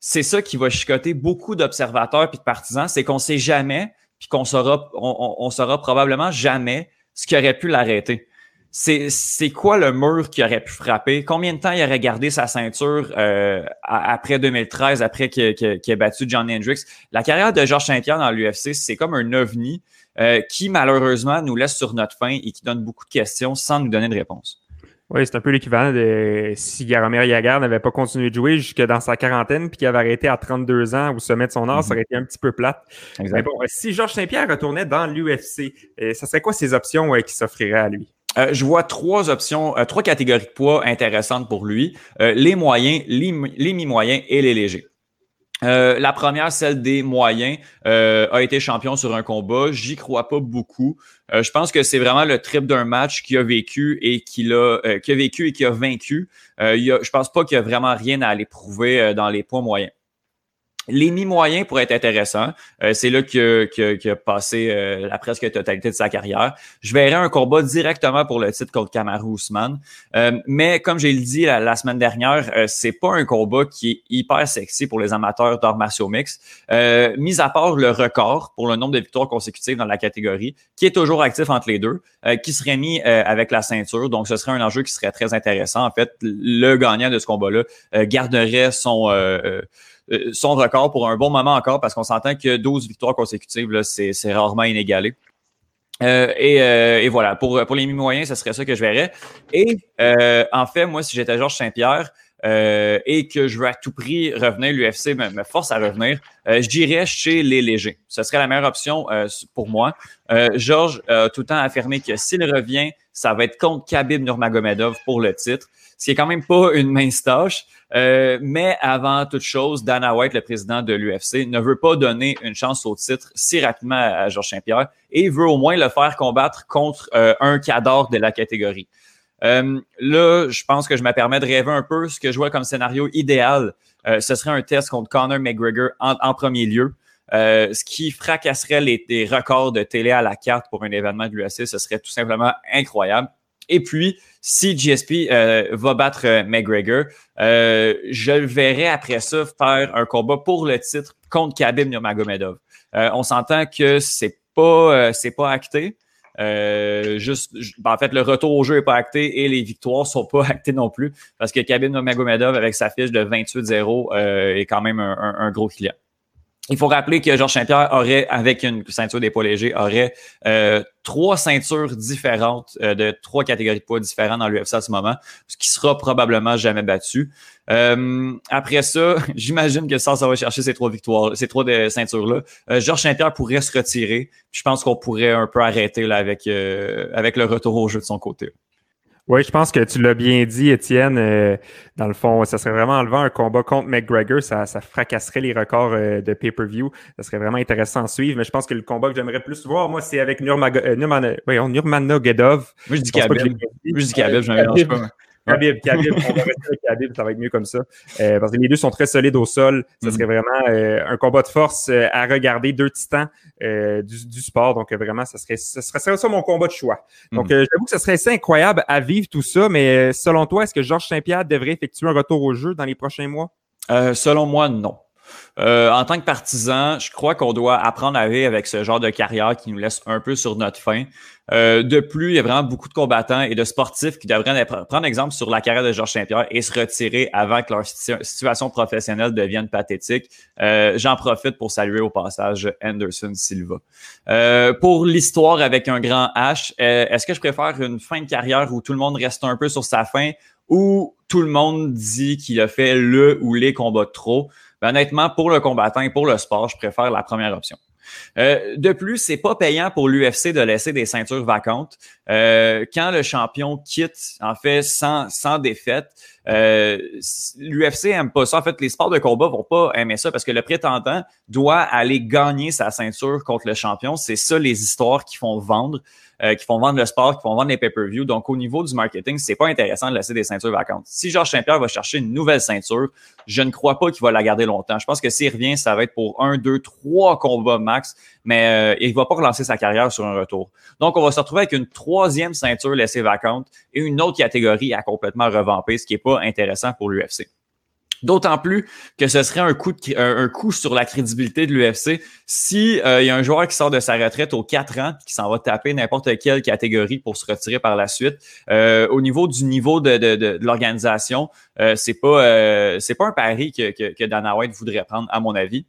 C'est ça qui va chicoter beaucoup d'observateurs puis de partisans, c'est qu'on sait jamais, puis qu'on saura, on, on, saura probablement jamais ce qui aurait pu l'arrêter. C'est, c'est quoi le mur qui aurait pu frapper? Combien de temps il aurait gardé sa ceinture euh, après 2013, après qu'il, ait battu John Hendricks? La carrière de Georges Saint-Pierre dans l'UFC, c'est comme un ovni euh, qui, malheureusement, nous laisse sur notre faim et qui donne beaucoup de questions sans nous donner de réponse. Oui, c'est un peu l'équivalent de si Garomir Yagar n'avait pas continué de jouer jusque dans sa quarantaine puis qu'il avait arrêté à 32 ans au sommet de son âge, ça aurait été un petit peu plate. Mais bon, si Georges Saint-Pierre retournait dans l'UFC, euh, ça serait quoi ses options qui s'offriraient à lui? Euh, je vois trois options, euh, trois catégories de poids intéressantes pour lui. les moyens, les, les mi-moyens et les légers. Euh, la première, celle des moyens, euh, a été champion sur un combat. J'y crois pas beaucoup. Euh, je pense que c'est vraiment le trip d'un match qui a vécu et qui a, vécu et qui a vaincu. a, je pense pas qu'il y a vraiment rien à aller prouver dans les poids moyens. Les mi-moyens pourraient être intéressants. Euh, c'est là qu'il a, passé euh, la presque totalité de sa carrière. Je verrais un combat directement pour le titre contre Kamaru Usman. Euh, mais comme j'ai dit la, semaine dernière, c'est pas un combat qui est hyper sexy pour les amateurs d'arts martiaux mix. mis à part le record pour le nombre de victoires consécutives dans la catégorie, qui est toujours actif entre les deux, qui serait mis avec la ceinture. Donc, ce serait un enjeu qui serait très intéressant. En fait, le gagnant de ce combat-là garderait son euh, son record pour un bon moment encore parce qu'on s'entend que 12 victoires consécutives, c'est rarement inégalé. Euh, et, euh, et, voilà, pour, pour les mi-moyens, ce serait ça que je verrais. Et en fait, moi, si j'étais Georges Saint-Pierre et que je veux à tout prix revenir, l'UFC me, force à revenir, je dirais chez les légers. Ce serait la meilleure option pour moi. Georges a tout le temps affirmé que s'il revient, ça va être contre Khabib Nurmagomedov pour le titre, ce qui est quand même pas une mince tâche. Euh, mais avant toute chose, Dana White, le président de l'UFC, ne veut pas donner une chance au titre si rapidement à Georges Saint-Pierre et veut au moins le faire combattre contre euh, un cadre de la catégorie. Euh, là, je pense que je me permets de rêver un peu. Ce que je vois comme scénario idéal, ce serait un test contre Conor McGregor en, premier lieu. ce qui fracasserait les, records de télé à la carte pour un événement de l'UFC, ce serait tout simplement incroyable. Et puis, si GSP euh, va battre euh, McGregor, euh, je le après ça faire un combat pour le titre contre Khabib Nurmagomedov. on s'entend que c'est pas c'est pas acté. Juste, ben, en fait, le retour au jeu est pas acté et les victoires sont pas actées non plus parce que Khabib Nurmagomedov avec sa fiche de 28-0 est quand même un gros client. Il faut rappeler que Georges Saint-Pierre aurait, avec une ceinture des poids légers, aurait euh, trois ceintures différentes euh, de trois catégories de poids différentes dans l'UFC à ce moment, ce qui sera probablement jamais battu. Euh, après ça, j'imagine que ça, ça va chercher ces trois victoires, ces trois ceintures-là. Georges Saint-Pierre pourrait se retirer. Je pense qu'on pourrait un peu arrêter là avec avec le retour au jeu de son côté. Oui, je pense que tu l'as bien dit, Étienne. Euh, dans le fond, ça serait vraiment enlevant un combat contre McGregor. Ça, ça fracasserait les records euh, de pay-per-view. Ça serait vraiment intéressant à suivre. Mais je pense que le combat que j'aimerais plus voir, moi, c'est avec Nurmag euh, Nurman... Nurmagomedov. Moi, je dis Khabib. Moi, je dis Khabib, mélange pas. Khabib, Khabib, on va rester avec Khabib, ça va être mieux comme ça. Euh, parce que les deux sont très solides au sol. Ça serait vraiment euh, un combat de force euh, à regarder, deux titans euh, du, du, sport. Donc vraiment, ça serait, ça serait ça mon combat de choix. Donc Mhm. j'avoue que ce serait assez incroyable à vivre tout ça, mais selon toi, est-ce que Georges Saint-Pierre devrait effectuer un retour au jeu dans les prochains mois? Euh, selon moi, non. Euh, en tant que partisan, je crois qu'on doit apprendre à vivre avec ce genre de carrière qui nous laisse un peu sur notre fin. Euh, de plus, il y a vraiment beaucoup de combattants et de sportifs qui devraient prendre exemple sur la carrière de Georges Saint-Pierre et se retirer avant que leur situ- situation professionnelle devienne pathétique. Euh, J'en profite pour saluer au passage Anderson Silva. Pour l'histoire avec un grand H, est-ce que je préfère une fin de carrière où tout le monde reste un peu sur sa fin ou tout le monde dit qu'il a fait le ou les combats trop? Ben, honnêtement, pour le combattant et pour le sport, je préfère la première option. Euh, de plus, c'est pas payant pour l'UFC de laisser des ceintures vacantes. Euh, quand le champion quitte, en fait, sans, sans défaite, euh, l'UFC aime pas ça. En fait, les sports de combat vont pas aimer ça parce que le prétendant doit aller gagner sa ceinture contre le champion. C'est ça les histoires qui font vendre, euh, qui font vendre le sport, qui font vendre les pay-per-view. Donc, au niveau du marketing, c'est pas intéressant de laisser des ceintures vacantes. Si Georges Saint-Pierre va chercher une nouvelle ceinture, je ne crois pas qu'il va la garder longtemps. Je pense que s'il revient, ça va être pour un, deux, trois combats max, mais euh, il va pas relancer sa carrière sur un retour. Donc, on va se retrouver avec une troisième ceinture laissée vacante et une autre catégorie à complètement revamper, ce qui est pas intéressant pour l'UFC. D'autant plus que ce serait un coup, de, un, coup sur la crédibilité de l'UFC si euh, il y a un joueur qui sort de sa retraite aux 4 ans qui s'en va taper n'importe quelle catégorie pour se retirer par la suite. Euh, au niveau du niveau de, de, de, l'organisation, euh, c'est pas euh, pas un pari que, que, Dana White voudrait prendre, à mon avis.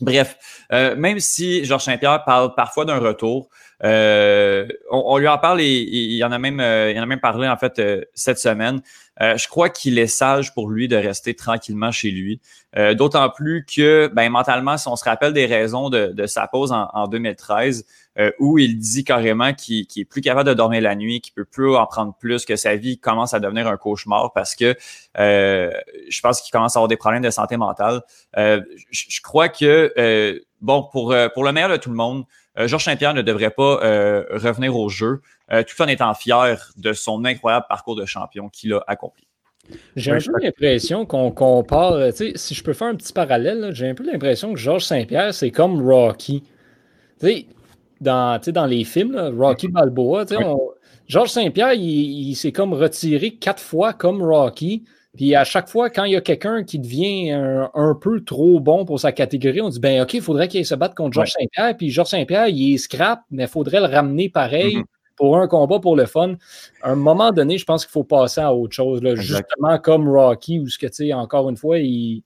Bref, euh, même si Georges Saint-Pierre parle parfois d'un retour, euh, on, lui en parle et, il y en a même, euh, il en a même parlé en fait euh, cette semaine. Euh, je crois qu'il est sage pour lui de rester tranquillement chez lui. Euh, D'autant plus que, ben, mentalement, si on se rappelle des raisons de, de sa pause en, en 2013, euh, où il dit carrément qu'il qu est plus capable de dormir la nuit, qu'il peut plus en prendre plus, que sa vie commence à devenir un cauchemar parce que euh, je pense qu'il commence à avoir des problèmes de santé mentale. Euh, je, je, crois que, euh, bon, pour, pour le meilleur de tout le monde, Georges Saint-Pierre ne devrait pas euh, revenir au jeu, euh, tout en étant fier de son incroyable parcours de champion qu'il a accompli. J'ai un peu l'impression qu'on compare, si je peux faire un petit parallèle, j'ai un peu l'impression que Georges Saint-Pierre, c'est comme Rocky. dans, dans les films, là, Rocky Balboa, oui. on, Georges Saint-Pierre, il, il s'est comme retiré quatre fois comme Rocky. Puis à chaque fois, quand il y a quelqu'un qui devient un, un, peu trop bon pour sa catégorie, on dit ben OK, il faudrait qu'il se batte contre Georges ouais. Saint-Pierre. Puis Georges Saint-Pierre, il est scrap, mais il faudrait le ramener pareil mm -hmm. pour un combat pour le fun. À un moment donné, je pense qu'il faut passer à autre chose. Là, justement comme Rocky, où ce que tu sais, encore une fois, il.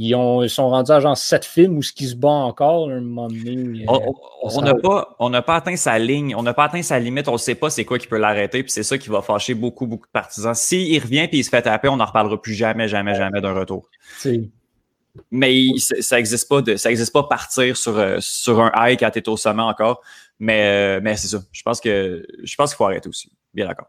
Ils, ont, ils, sont rendus à genre sept films où ce qui se bat encore, un moment donné. On n'a pas, on pas atteint sa ligne, on n'a pas atteint sa limite, on ne sait pas c'est quoi qui peut l'arrêter, puis c'est ça qui va fâcher beaucoup, beaucoup de partisans. S'il revient puis il se fait taper, on n'en reparlera plus jamais, jamais, jamais d'un retour. Mais il, ça n'existe pas de, ça existe pas partir sur, euh, sur un high quand tu es au sommet encore. Mais, euh, mais c'est ça. Je pense que je pense qu'il faut arrêter aussi. Bien d'accord.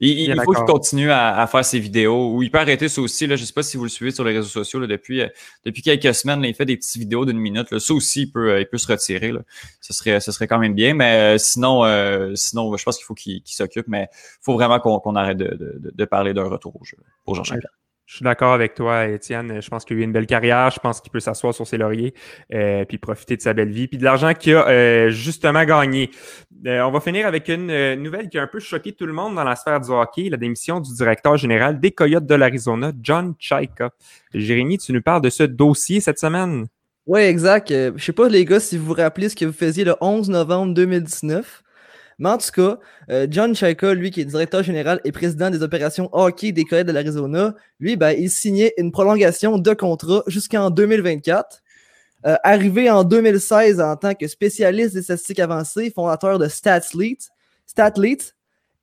Il, il faut qu'il continue à, à, faire ses vidéos ou il peut arrêter ça aussi. Là, je ne sais pas si vous le suivez sur les réseaux sociaux là, depuis, euh, depuis quelques semaines. Là, il fait des petites vidéos d'une minute. Là. Ça aussi, il peut, il peut se retirer. Là. Ce, serait, ce serait quand même bien. Mais euh, sinon, euh, sinon, je pense qu'il faut qu'il qu s'occupe. Mais il faut vraiment qu'on qu arrête de, de, de, parler d'un retour au jeu pour ouais. Je suis d'accord avec toi, Étienne. Je pense qu'il a eu une belle carrière. Je pense qu'il peut s'asseoir sur ses lauriers euh, puis profiter de sa belle vie puis de l'argent qu'il a euh, justement gagné. Euh, on va finir avec une euh, nouvelle qui a un peu choqué tout le monde dans la sphère du hockey, la démission du directeur général des Coyotes de l'Arizona, John Chaika. Jérémy, tu nous parles de ce dossier cette semaine. Oui, exact. Je sais pas, les gars, si vous vous rappelez ce que vous faisiez le 11 novembre 2019. Mais en tout cas, euh, John Chaika, lui qui est directeur général et président des opérations hockey des Coyotes de l'Arizona, lui, ben, il signait une prolongation de contrat jusqu'en 2024. Euh, arrivé en 2016 en tant que spécialiste des statistiques avancées, fondateur de Statleet, Statleet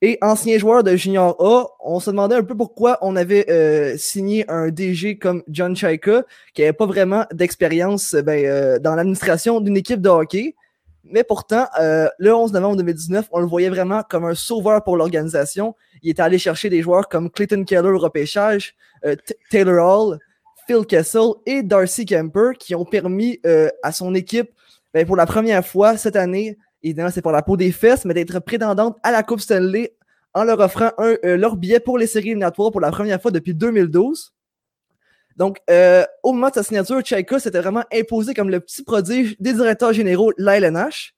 et ancien joueur de Junior A, on se demandait un peu pourquoi on avait euh, signé un DG comme John Chaika, qui n'avait pas vraiment d'expérience ben, dans l'administration d'une équipe de hockey. Mais pourtant, euh, le 11 novembre 2019, on le voyait vraiment comme un sauveur pour l'organisation. Il était allé chercher des joueurs comme Clayton Keller au repêchage, euh, Taylor Hall, Phil Kessel et Darcy Kemper qui ont permis euh, à son équipe, ben, pour la première fois cette année, évidemment c'est pour la peau des fesses, mais d'être prétendante à la Coupe Stanley en leur offrant un, leur billet pour les séries éliminatoires pour la première fois depuis 2012. Donc, au moment de sa signature, Chaika s'était vraiment imposé comme le petit prodige des directeurs généraux de la LNH.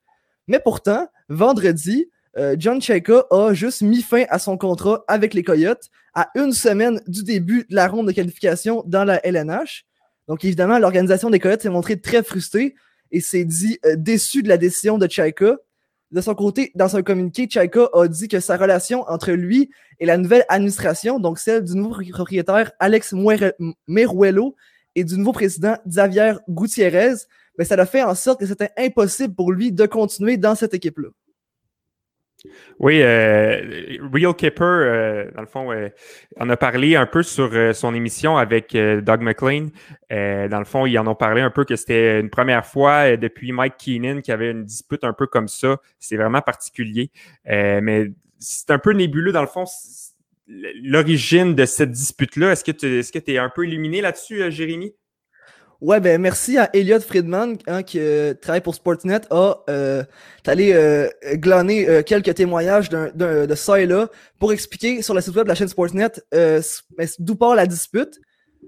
Mais pourtant, vendredi, John Chaika a juste mis fin à son contrat avec les Coyotes à une semaine du début de la ronde de qualification dans la LNH. Donc, évidemment, l'organisation des Coyotes s'est montrée très frustrée et s'est dit euh, déçu de la décision de Chaika. De son côté, dans son communiqué, Chaika a dit que sa relation entre lui et la nouvelle administration, donc celle du nouveau propriétaire Alex Meruelo et du nouveau président Xavier Gutiérrez, ben, ça a fait en sorte que c'était impossible pour lui de continuer dans cette équipe-là. Oui, euh, Real Kipper, euh, dans le fond, euh, on a parlé un peu sur son émission avec Doug McLean. dans le fond, ils en ont parlé un peu que c'était une première fois depuis Mike Keenan qui avait une dispute un peu comme ça. C'est vraiment particulier. mais c'est un peu nébuleux, dans le fond, l'origine de cette dispute-là. Est-ce que tu es un peu illuminé là-dessus, Jérémy? Ouais, ben merci à Elliot Friedman hein, qui euh, travaille pour Sportsnet a euh, allé euh, glaner euh, quelques témoignages de ça et là pour expliquer sur la site web de la chaîne Sportsnet d'où part la dispute.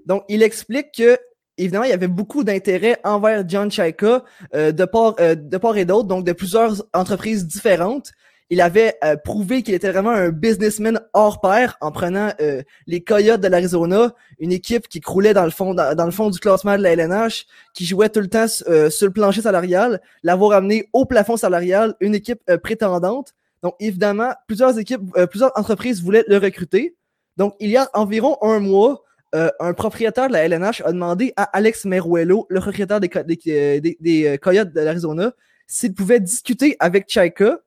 Donc, il explique que évidemment, il y avait beaucoup d'intérêt envers John Chaika de part de part et d'autre, donc de plusieurs entreprises différentes il avait euh, prouvé qu'il était vraiment un businessman hors pair en prenant euh, les Coyotes de l'Arizona, une équipe qui croulait dans le fond dans, le fond du classement de la LNH, qui jouait tout le temps euh, sur le plancher salarial, l'avoir amené au plafond salarial, une équipe prétendante. Donc évidemment, plusieurs équipes, plusieurs entreprises voulaient le recruter. Donc il y a environ un mois, un propriétaire de la LNH a demandé à Alex Meruelo, le propriétaire des, des, des Coyotes de l'Arizona, s'il pouvait discuter avec Chaika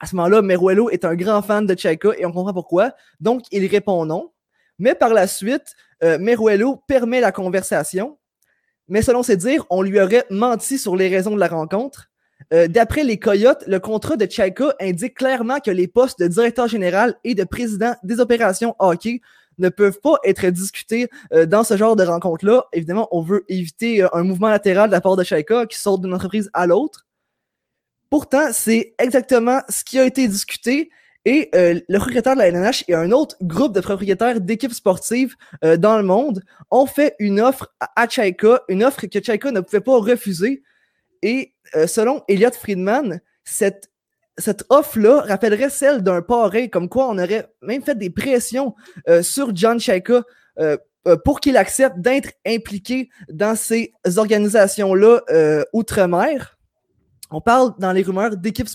à ce moment-là, Meruelo est un grand fan de Chaika et on comprend pourquoi. Donc, il répond non. Mais par la suite, euh, Meruelo permet la conversation. Mais selon ses dires, on lui aurait menti sur les raisons de la rencontre. Euh, d'après les Coyotes, le contrat de Chaika indique clairement que les postes de directeur général et de président des opérations hockey ne peuvent pas être discutés euh, dans ce genre de rencontre-là. Évidemment, on veut éviter un mouvement latéral de la part de Chaika qui saute d'une entreprise à l'autre. Pourtant, c'est exactement ce qui a été discuté et euh, le propriétaire de la LNH et un autre groupe de propriétaires d'équipes sportives euh, dans le monde ont fait une offre à Chaika, une offre que Chaika ne pouvait pas refuser. Et euh, selon Elliot Friedman, cette, offre-là rappellerait celle d'un parrain, comme quoi on aurait même fait des pressions sur John Chaika pour qu'il accepte d'être impliqué dans ces organisations-là outre-mer. On parle dans les rumeurs d'équipes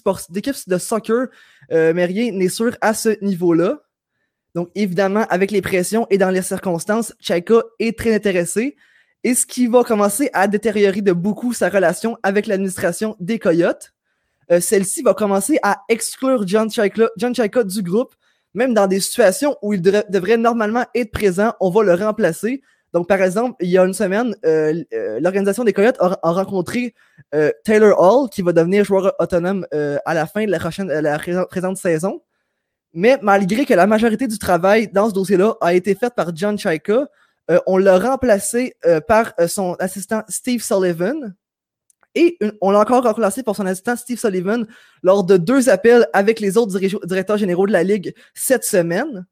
de soccer, euh, mais rien n'est sûr à ce niveau-là. Donc, évidemment, avec les pressions et dans les circonstances, Chaika est très intéressé. Et ce qui va commencer à détériorer de beaucoup sa relation avec l'administration des Coyotes. Euh, celle-ci va commencer à exclure John Chaika, du groupe, même dans des situations où il devrait normalement être présent, on va le remplacer. Donc, par exemple, il y a une semaine, euh, euh, l'organisation des Coyotes a, rencontré euh, Taylor Hall, qui va devenir joueur autonome à la fin de la, prochaine, la présente saison. Mais malgré que la majorité du travail dans ce dossier-là a été fait par John Chaika, on l'a remplacé par son assistant Steve Sullivan. Et on l'a encore remplacé par son assistant Steve Sullivan lors de deux appels avec les autres directeurs généraux de la Ligue cette semaine.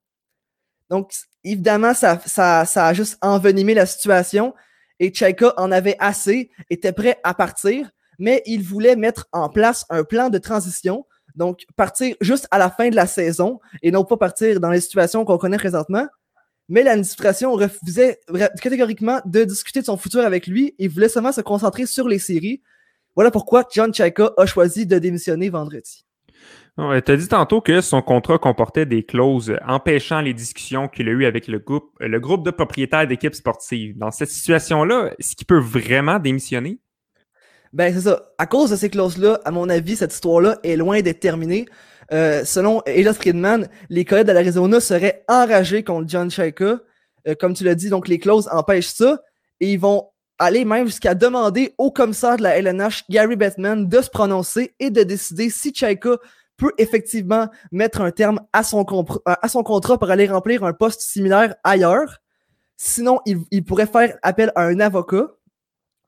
Donc, évidemment, ça, ça, a juste envenimé la situation et Chaika en avait assez, était prêt à partir, mais il voulait mettre en place un plan de transition. Donc, partir juste à la fin de la saison et non pas partir dans les situations qu'on connaît présentement. Mais l'administration refusait catégoriquement de discuter de son futur avec lui. Il voulait seulement se concentrer sur les séries. Voilà pourquoi John Chaika a choisi de démissionner vendredi. Tu as dit tantôt que son contrat comportait des clauses empêchant les discussions qu'il a eues avec le groupe, de propriétaires d'équipes sportives. Dans cette situation-là, est-ce qu'il peut vraiment démissionner? Ben, c'est ça. À cause de ces clauses-là, à mon avis, cette histoire-là est loin d'être terminée. Euh, selon Elliot Friedman, les collègues de l'Arizona seraient enragés contre John Shaika. Euh, comme tu l'as dit, donc les clauses empêchent ça. Et ils vont aller même jusqu'à demander au commissaire de la LNH, Gary Bettman, de se prononcer et de décider si Chaika peut effectivement mettre un terme à son, à son contrat pour aller remplir un poste similaire ailleurs. Sinon, il, pourrait faire appel à un avocat.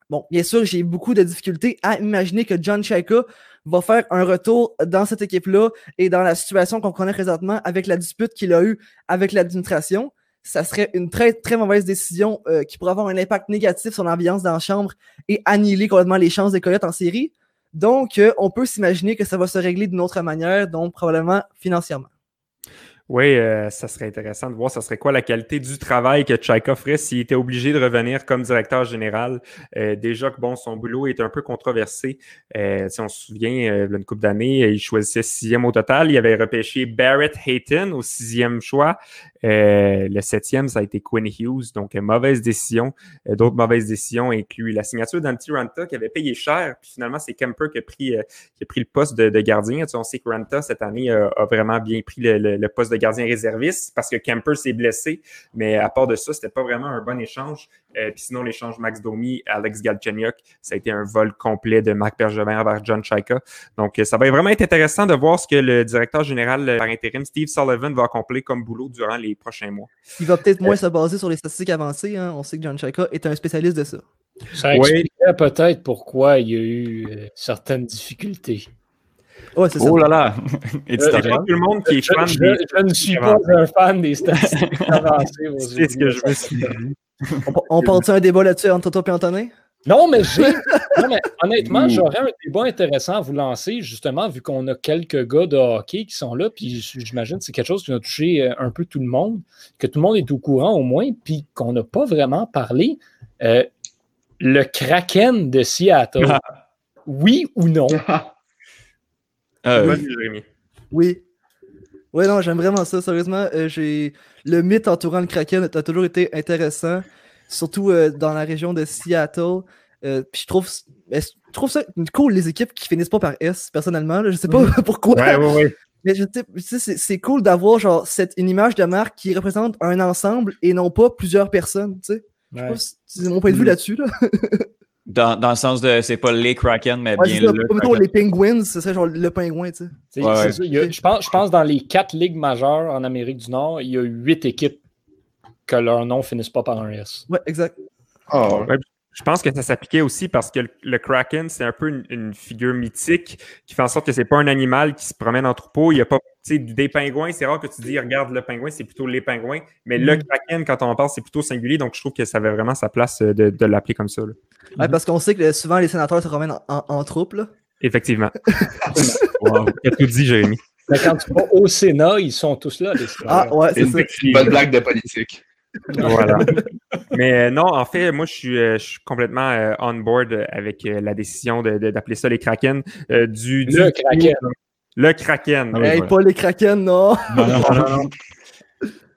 bon, bien sûr, j'ai beaucoup de difficultés à imaginer que John Chaika va faire un retour dans cette équipe-là et dans la situation qu'on connaît présentement avec la dispute qu'il a eue avec l'administration. Ça serait une très, très mauvaise décision euh, qui pourrait avoir un impact négatif sur l'ambiance dans la chambre et annihiler complètement les chances des Coyotes en série. Donc, euh, on peut s'imaginer que ça va se régler d'une autre manière, donc probablement financièrement. Oui, euh, ça serait intéressant de voir ça serait quoi la qualité du travail que Tchaïka ferait s'il était obligé de revenir comme directeur général. Euh, déjà que bon, son boulot est un peu controversé. Euh, si on se souvient, euh, une couple d'années, il choisissait sixième au total. Il avait repêché Barrett Hayton au sixième choix. Euh, le septième, ça a été Quinn Hughes. Donc, mauvaise décision. D'autres mauvaises décisions incluent la signature d'Antti Ranta qui avait payé cher. Puis finalement, c'est Kemper qui a pris, qui a pris le poste de, gardien. Tu sais, on sait que Ranta, cette année, a, vraiment bien pris le, le poste de gardien réserviste parce que Kemper s'est blessé. Mais à part de ça, c'était pas vraiment un bon échange. Euh, puis sinon, l'échange Max Domi, Alex Galchenyuk, ça a été un vol complet de Marc Bergevin vers John Chaika. Donc, ça va vraiment être intéressant de voir ce que le directeur général par intérim, Steve Sullivan, va accomplir comme boulot durant les prochains mois. Il va peut-être moins se baser sur les statistiques avancées. Hein. On sait que John Chaika est un spécialiste de ça. Ça expliquerait peut-être pourquoi il y a eu euh, certaines difficultés. Ouais, c'est ça. Oh là là! Et tout le monde qui est je, fan je, des... je ne suis pas un fan des statistiques avancées. C'est ce que je me suis dit. On, on parle-tu un débat là-dessus entre Toto et Antonin? Non, mais j'ai. non, mais honnêtement, j'aurais un débat intéressant à vous lancer, justement, vu qu'on a quelques gars de hockey qui sont là, puis j'imagine que c'est quelque chose qui a touché euh, un peu tout le monde, que tout le monde est au courant au moins, puis qu'on n'a pas vraiment parlé. Euh, le Kraken de Seattle, oui ou non? Euh, Jérémy. Oui. Oui, non, j'aime vraiment ça. Sérieusement, euh, j'ai le mythe entourant le Kraken a toujours été intéressant, surtout euh, dans la région de Seattle. Euh, puis je trouve, je trouve ça cool, les équipes qui finissent pas par S, personnellement. Là, je sais pas pourquoi. Ouais, ouais, ouais. Mais je sais, c'est, cool d'avoir genre cette, une image de marque qui représente un ensemble et non pas plusieurs personnes. Tu sais. Je sais Ouais. pas si- C'est mon point de vue là-dessus. Là. dans, dans le sens de, c'est pas les Kraken, mais Ouais, bien c'est ça. le Kraken. les Penguins, ce serait genre le pingouin. Tu sais. C'est- Ouais. c'est ça, il y a- je, pense, je pense dans les quatre ligues majeures en Amérique du Nord, il y a huit équipes que leur nom finisse pas par un S. Ouais, exact. Ouais. Je pense que ça s'appliquait aussi parce que le, le Kraken, c'est un peu une, une figure mythique qui fait en sorte que c'est pas un animal qui se promène en troupeau. Il y a pas, tu sais, des pingouins. C'est rare que tu dis, regarde le pingouin, c'est plutôt les pingouins. Mais le Kraken, quand on en parle, c'est plutôt singulier. Donc, je trouve que ça avait vraiment sa place euh, de, de l'appeler comme ça. là. Ouais, parce qu'on sait que souvent les sénateurs se promènent en, en, en troupe. Là. Effectivement. wow. Tu as tout dit, Jérémy. Mais quand tu vas au Sénat, ils sont tous là, les Ah, ouais, c'est ça. Bonne blague de politique. Voilà. Mais euh, non, en fait, moi, je suis, euh, je suis complètement euh, on board avec euh, la décision d'appeler ça les Kraken. euh, du, du- Le Kraken. Le Kraken. Ah oui, Hey, voilà. pas les Kraken, non. Non, non, non,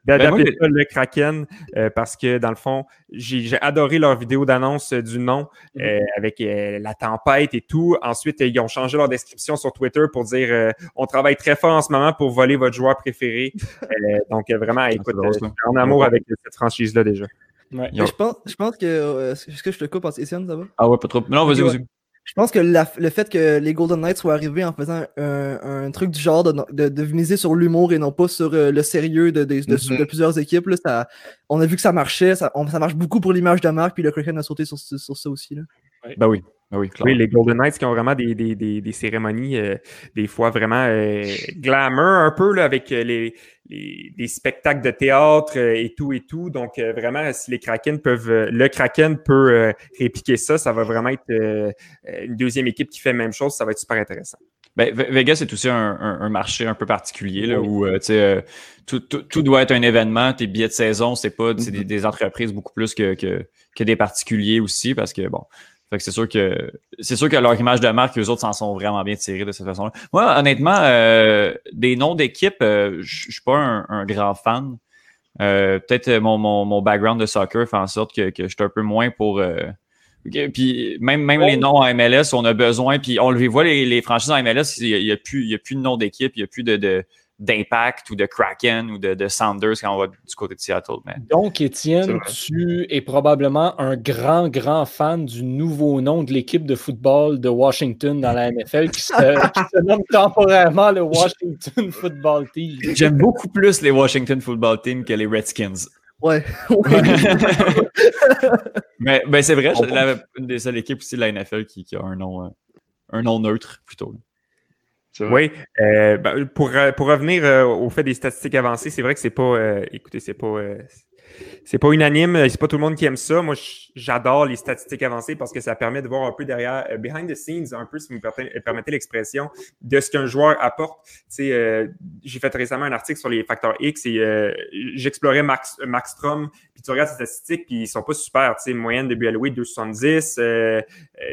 non. Ben, ça le Kraken euh, parce que dans le fond, j'ai adoré leur vidéo d'annonce euh, du nom euh, avec euh, la tempête et tout. Ensuite, ils ont changé leur description sur Twitter pour dire euh, on travaille très fort en ce moment pour voler votre joueur préféré. Euh, donc vraiment, écoute, drôle, euh, ça. je suis en amour avec cette franchise-là déjà. Ouais. Ils ont- Je pense, je pense que. euh, Est-ce que je te coupe, Étienne, ça va? Ah ouais, pas trop. Non, vas-y, vas-y. Je pense que la- le fait que les Golden Knights soient arrivés en faisant un, un truc du genre de, de, de miser sur l'humour et non pas sur euh, le sérieux de, de, de- Mhm. de plusieurs équipes, là, ça, on a vu que ça marchait, ça, on- ça marche beaucoup pour l'image de marque, puis le Kraken a sauté sur ça aussi. Là. Ben oui, ben oui, les Golden Knights qui ont vraiment des, des, des, des cérémonies, euh, des fois vraiment euh, glamour un peu, là, avec euh, les, les, des spectacles de théâtre et tout et tout. Donc, euh, vraiment, si les Kraken peuvent, le Kraken peut répliquer ça, ça va vraiment être une deuxième équipe qui fait la même chose. Ça va être super intéressant. Ben, Ve- Vegas est aussi un, un- un marché un peu particulier là, où euh, euh, tout, tout, tout doit être un événement. Tes billets de saison, c'est pas des, des entreprises beaucoup plus que, que, que des particuliers aussi parce que bon. Fait que c'est sûr que c'est sûr que leur image de marque, eux autres s'en sont vraiment bien tirés de cette façon-là. Moi, honnêtement, euh, des noms d'équipes, euh, je suis pas un, un grand fan. Euh, Peut-être mon, mon, mon background de soccer fait en sorte que, que je suis un peu moins pour. euh, puis même, même les noms en MLS, on a besoin. Puis on le voit, les, les franchises en MLS, il n'y a, y a plus, y a plus de nom d'équipe, il n'y a plus de, de, d'impact ou de Kraken ou de, de Sanders quand on va du côté de Seattle. Mais... Donc, Étienne, tu es probablement un grand, grand fan du nouveau nom de l'équipe de football de Washington dans la NFL qui se, qui se nomme temporairement le Washington Football Team. J'aime beaucoup plus les Washington Football Team que les Redskins. Ouais. mais ben, c'est vrai, c'est la, une des seules équipes aussi de la NFL qui, qui a un nom, euh, un nom neutre plutôt. Oui, euh, ben, pour, pour revenir euh, au fait des statistiques avancées, c'est vrai que c'est pas, écoutez, c'est pas, c'est pas unanime, c'est pas tout le monde qui aime ça. Moi, j'adore les statistiques avancées parce que ça permet de voir un peu derrière, euh, behind the scenes, un peu, si vous me permettez l'expression, de ce qu'un joueur apporte. Euh, j'ai fait récemment un article sur les facteurs X et euh, j'explorais Max, Max Strom, puis tu regardes ces statistiques, puis ils sont pas super. Tu sais, moyenne de alloué 270, euh, tu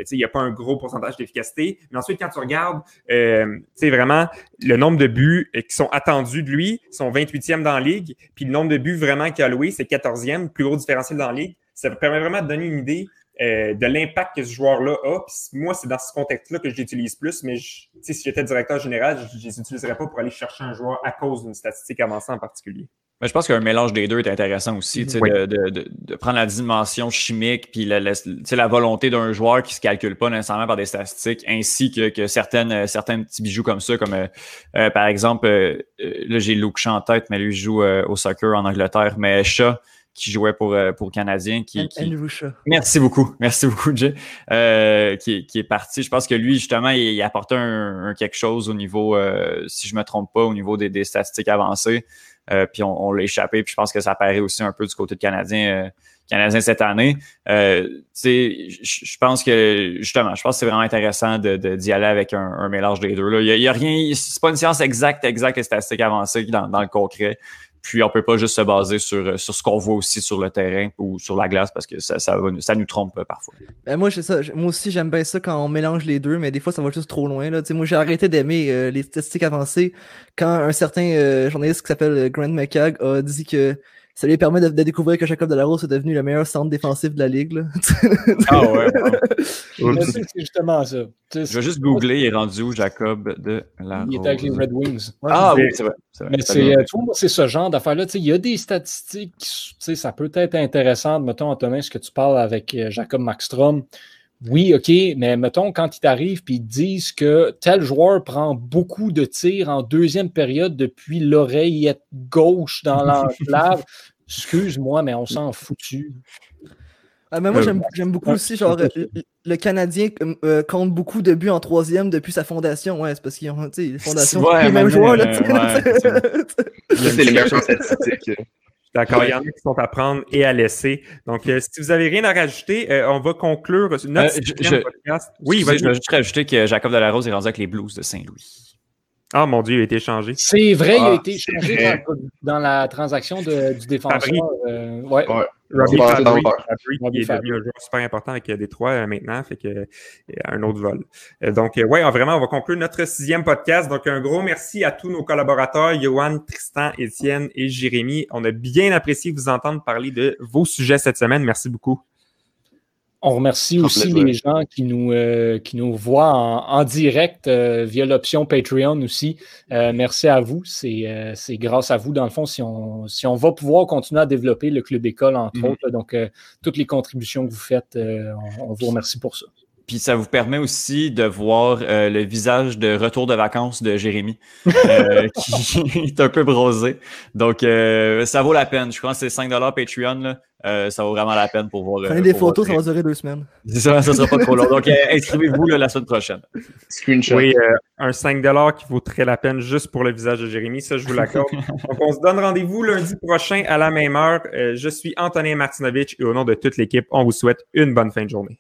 sais, il n'y a pas un gros pourcentage d'efficacité. Mais ensuite, quand tu regardes, tu vraiment, le nombre de buts qui sont attendus de lui, sont 28e dans la ligue, puis le nombre de buts vraiment qu'il a alloué, c'est 14e, plus gros différentiel dans la ligue. Ça permet vraiment de donner une idée euh, de l'impact que ce joueur-là a. Puis moi, c'est dans ce contexte-là que je l'utilise plus, mais si j'étais directeur général, je ne les utiliserais pas pour aller chercher un joueur à cause d'une statistique avancée en particulier. Mais je pense qu'un mélange des deux est intéressant aussi, de, de, de, prendre la dimension chimique puis la, la, la volonté d'un joueur qui se calcule pas nécessairement par des statistiques, ainsi que, que certaines, certains petits bijoux comme ça, comme euh, euh, par exemple, là j'ai Luke Shaw en tête, mais lui joue au soccer en Angleterre, mais Shaw, qui jouait pour, euh, pour Canadien. Qui, qui... Merci beaucoup. Merci beaucoup, Jay. Euh, qui, qui, est parti. Je pense que lui, justement, il, apportait un, quelque chose au niveau, euh, si je me trompe pas, au niveau des, des statistiques avancées. Euh, puis on, on l'a échappé. Puis je pense que ça paraît aussi un peu du côté de Canadien, euh, Canadien cette année. Euh, je pense que justement, je pense que c'est vraiment intéressant d'y de, d'y aller avec un, un, mélange des deux. Là. Il y a, a rien, c'est pas une science exacte, exacte et statistique avancée dans, dans le concret. Puis on peut pas juste se baser sur, euh, sur ce qu'on voit aussi sur le terrain ou sur la glace parce que ça, ça, ça nous trompe euh, parfois. Ben moi, ça, moi aussi, j'aime bien ça quand on mélange les deux, mais des fois, ça va juste trop loin. Là. moi, j'ai arrêté d'aimer euh, les statistiques avancées quand un certain journaliste qui s'appelle Grant McCagg a dit que ça lui permet de, découvrir que Jacob Delarose est devenu le meilleur centre défensif de la ligue. Là. ah ouais. c'est justement ça. Je vais juste googler, il est rendu où Jacob Delarose? Il est avec les Red Wings. ah oui, c'est vrai. Mais c'est, euh, c'est ce genre d'affaire-là. Il y a des statistiques, ça peut être intéressant. Mettons, Antonin, ce que tu parles avec euh, Jacob Maxstrom. Oui, OK, mais mettons, quand ils t'arrivent et ils disent que tel joueur prend beaucoup de tirs en deuxième période depuis l'oreillette gauche dans l'enclave, excuse-moi, mais on s'en foutu. Ah, mais moi, j'aime beaucoup aussi, genre, le, Canadien euh, compte beaucoup de buts en troisième depuis sa fondation. Ouais, c'est parce qu'ils ont, tu sais, les fondations, les mêmes joueurs, là, c'est les statistiques. D'accord, il y en a qui sont à prendre et à laisser. Donc, euh, si vous avez rien à rajouter, euh, on va conclure notre euh, podcast. Oui, je vais juste rajouter que Jacob Delarose est rendu avec les Blues de Saint-Louis. Ah mon Dieu, il a été changé. C'est vrai, il a ah, été changé dans, la transaction de, du défenseur. Euh, ouais. ouais. Robbie Fabry, qui est devenu un joueur super important avec Détroit euh, maintenant, fait que euh, un autre vol. donc, ouais, vraiment, on va conclure notre sixième podcast. Donc, un gros merci à tous nos collaborateurs, Johan, Tristan, Étienne et Jérémy. On a bien apprécié vous entendre parler de vos sujets cette semaine. Merci beaucoup. On remercie aussi les gens qui nous, euh, qui nous voient en, direct euh, via l'option Patreon aussi. Euh, merci à vous. C'est grâce à vous, dans le fond, si on, si on va pouvoir continuer à développer le Club École, entre mm-hmm. autres. donc, toutes les contributions que vous faites, on, vous remercie pour ça. Puis ça vous permet aussi de voir le visage de retour de vacances de Jérémy, qui est un peu brosé. Donc, ça vaut la peine. Je crois que c'est 5 Patreon. Là. Euh, ça vaut vraiment la peine pour voir. Prenez des photos, ça va durer deux semaines. Ça, ça sera pas trop long. Donc, euh, inscrivez-vous la semaine prochaine. Screenshot. Oui, euh, un 5 qui vaut très la peine juste pour le visage de Jérémy. Ça, je vous l'accorde. Donc, on se donne rendez-vous lundi prochain à la même heure. je suis Antonin Martinovitch et au nom de toute l'équipe, on vous souhaite une bonne fin de journée.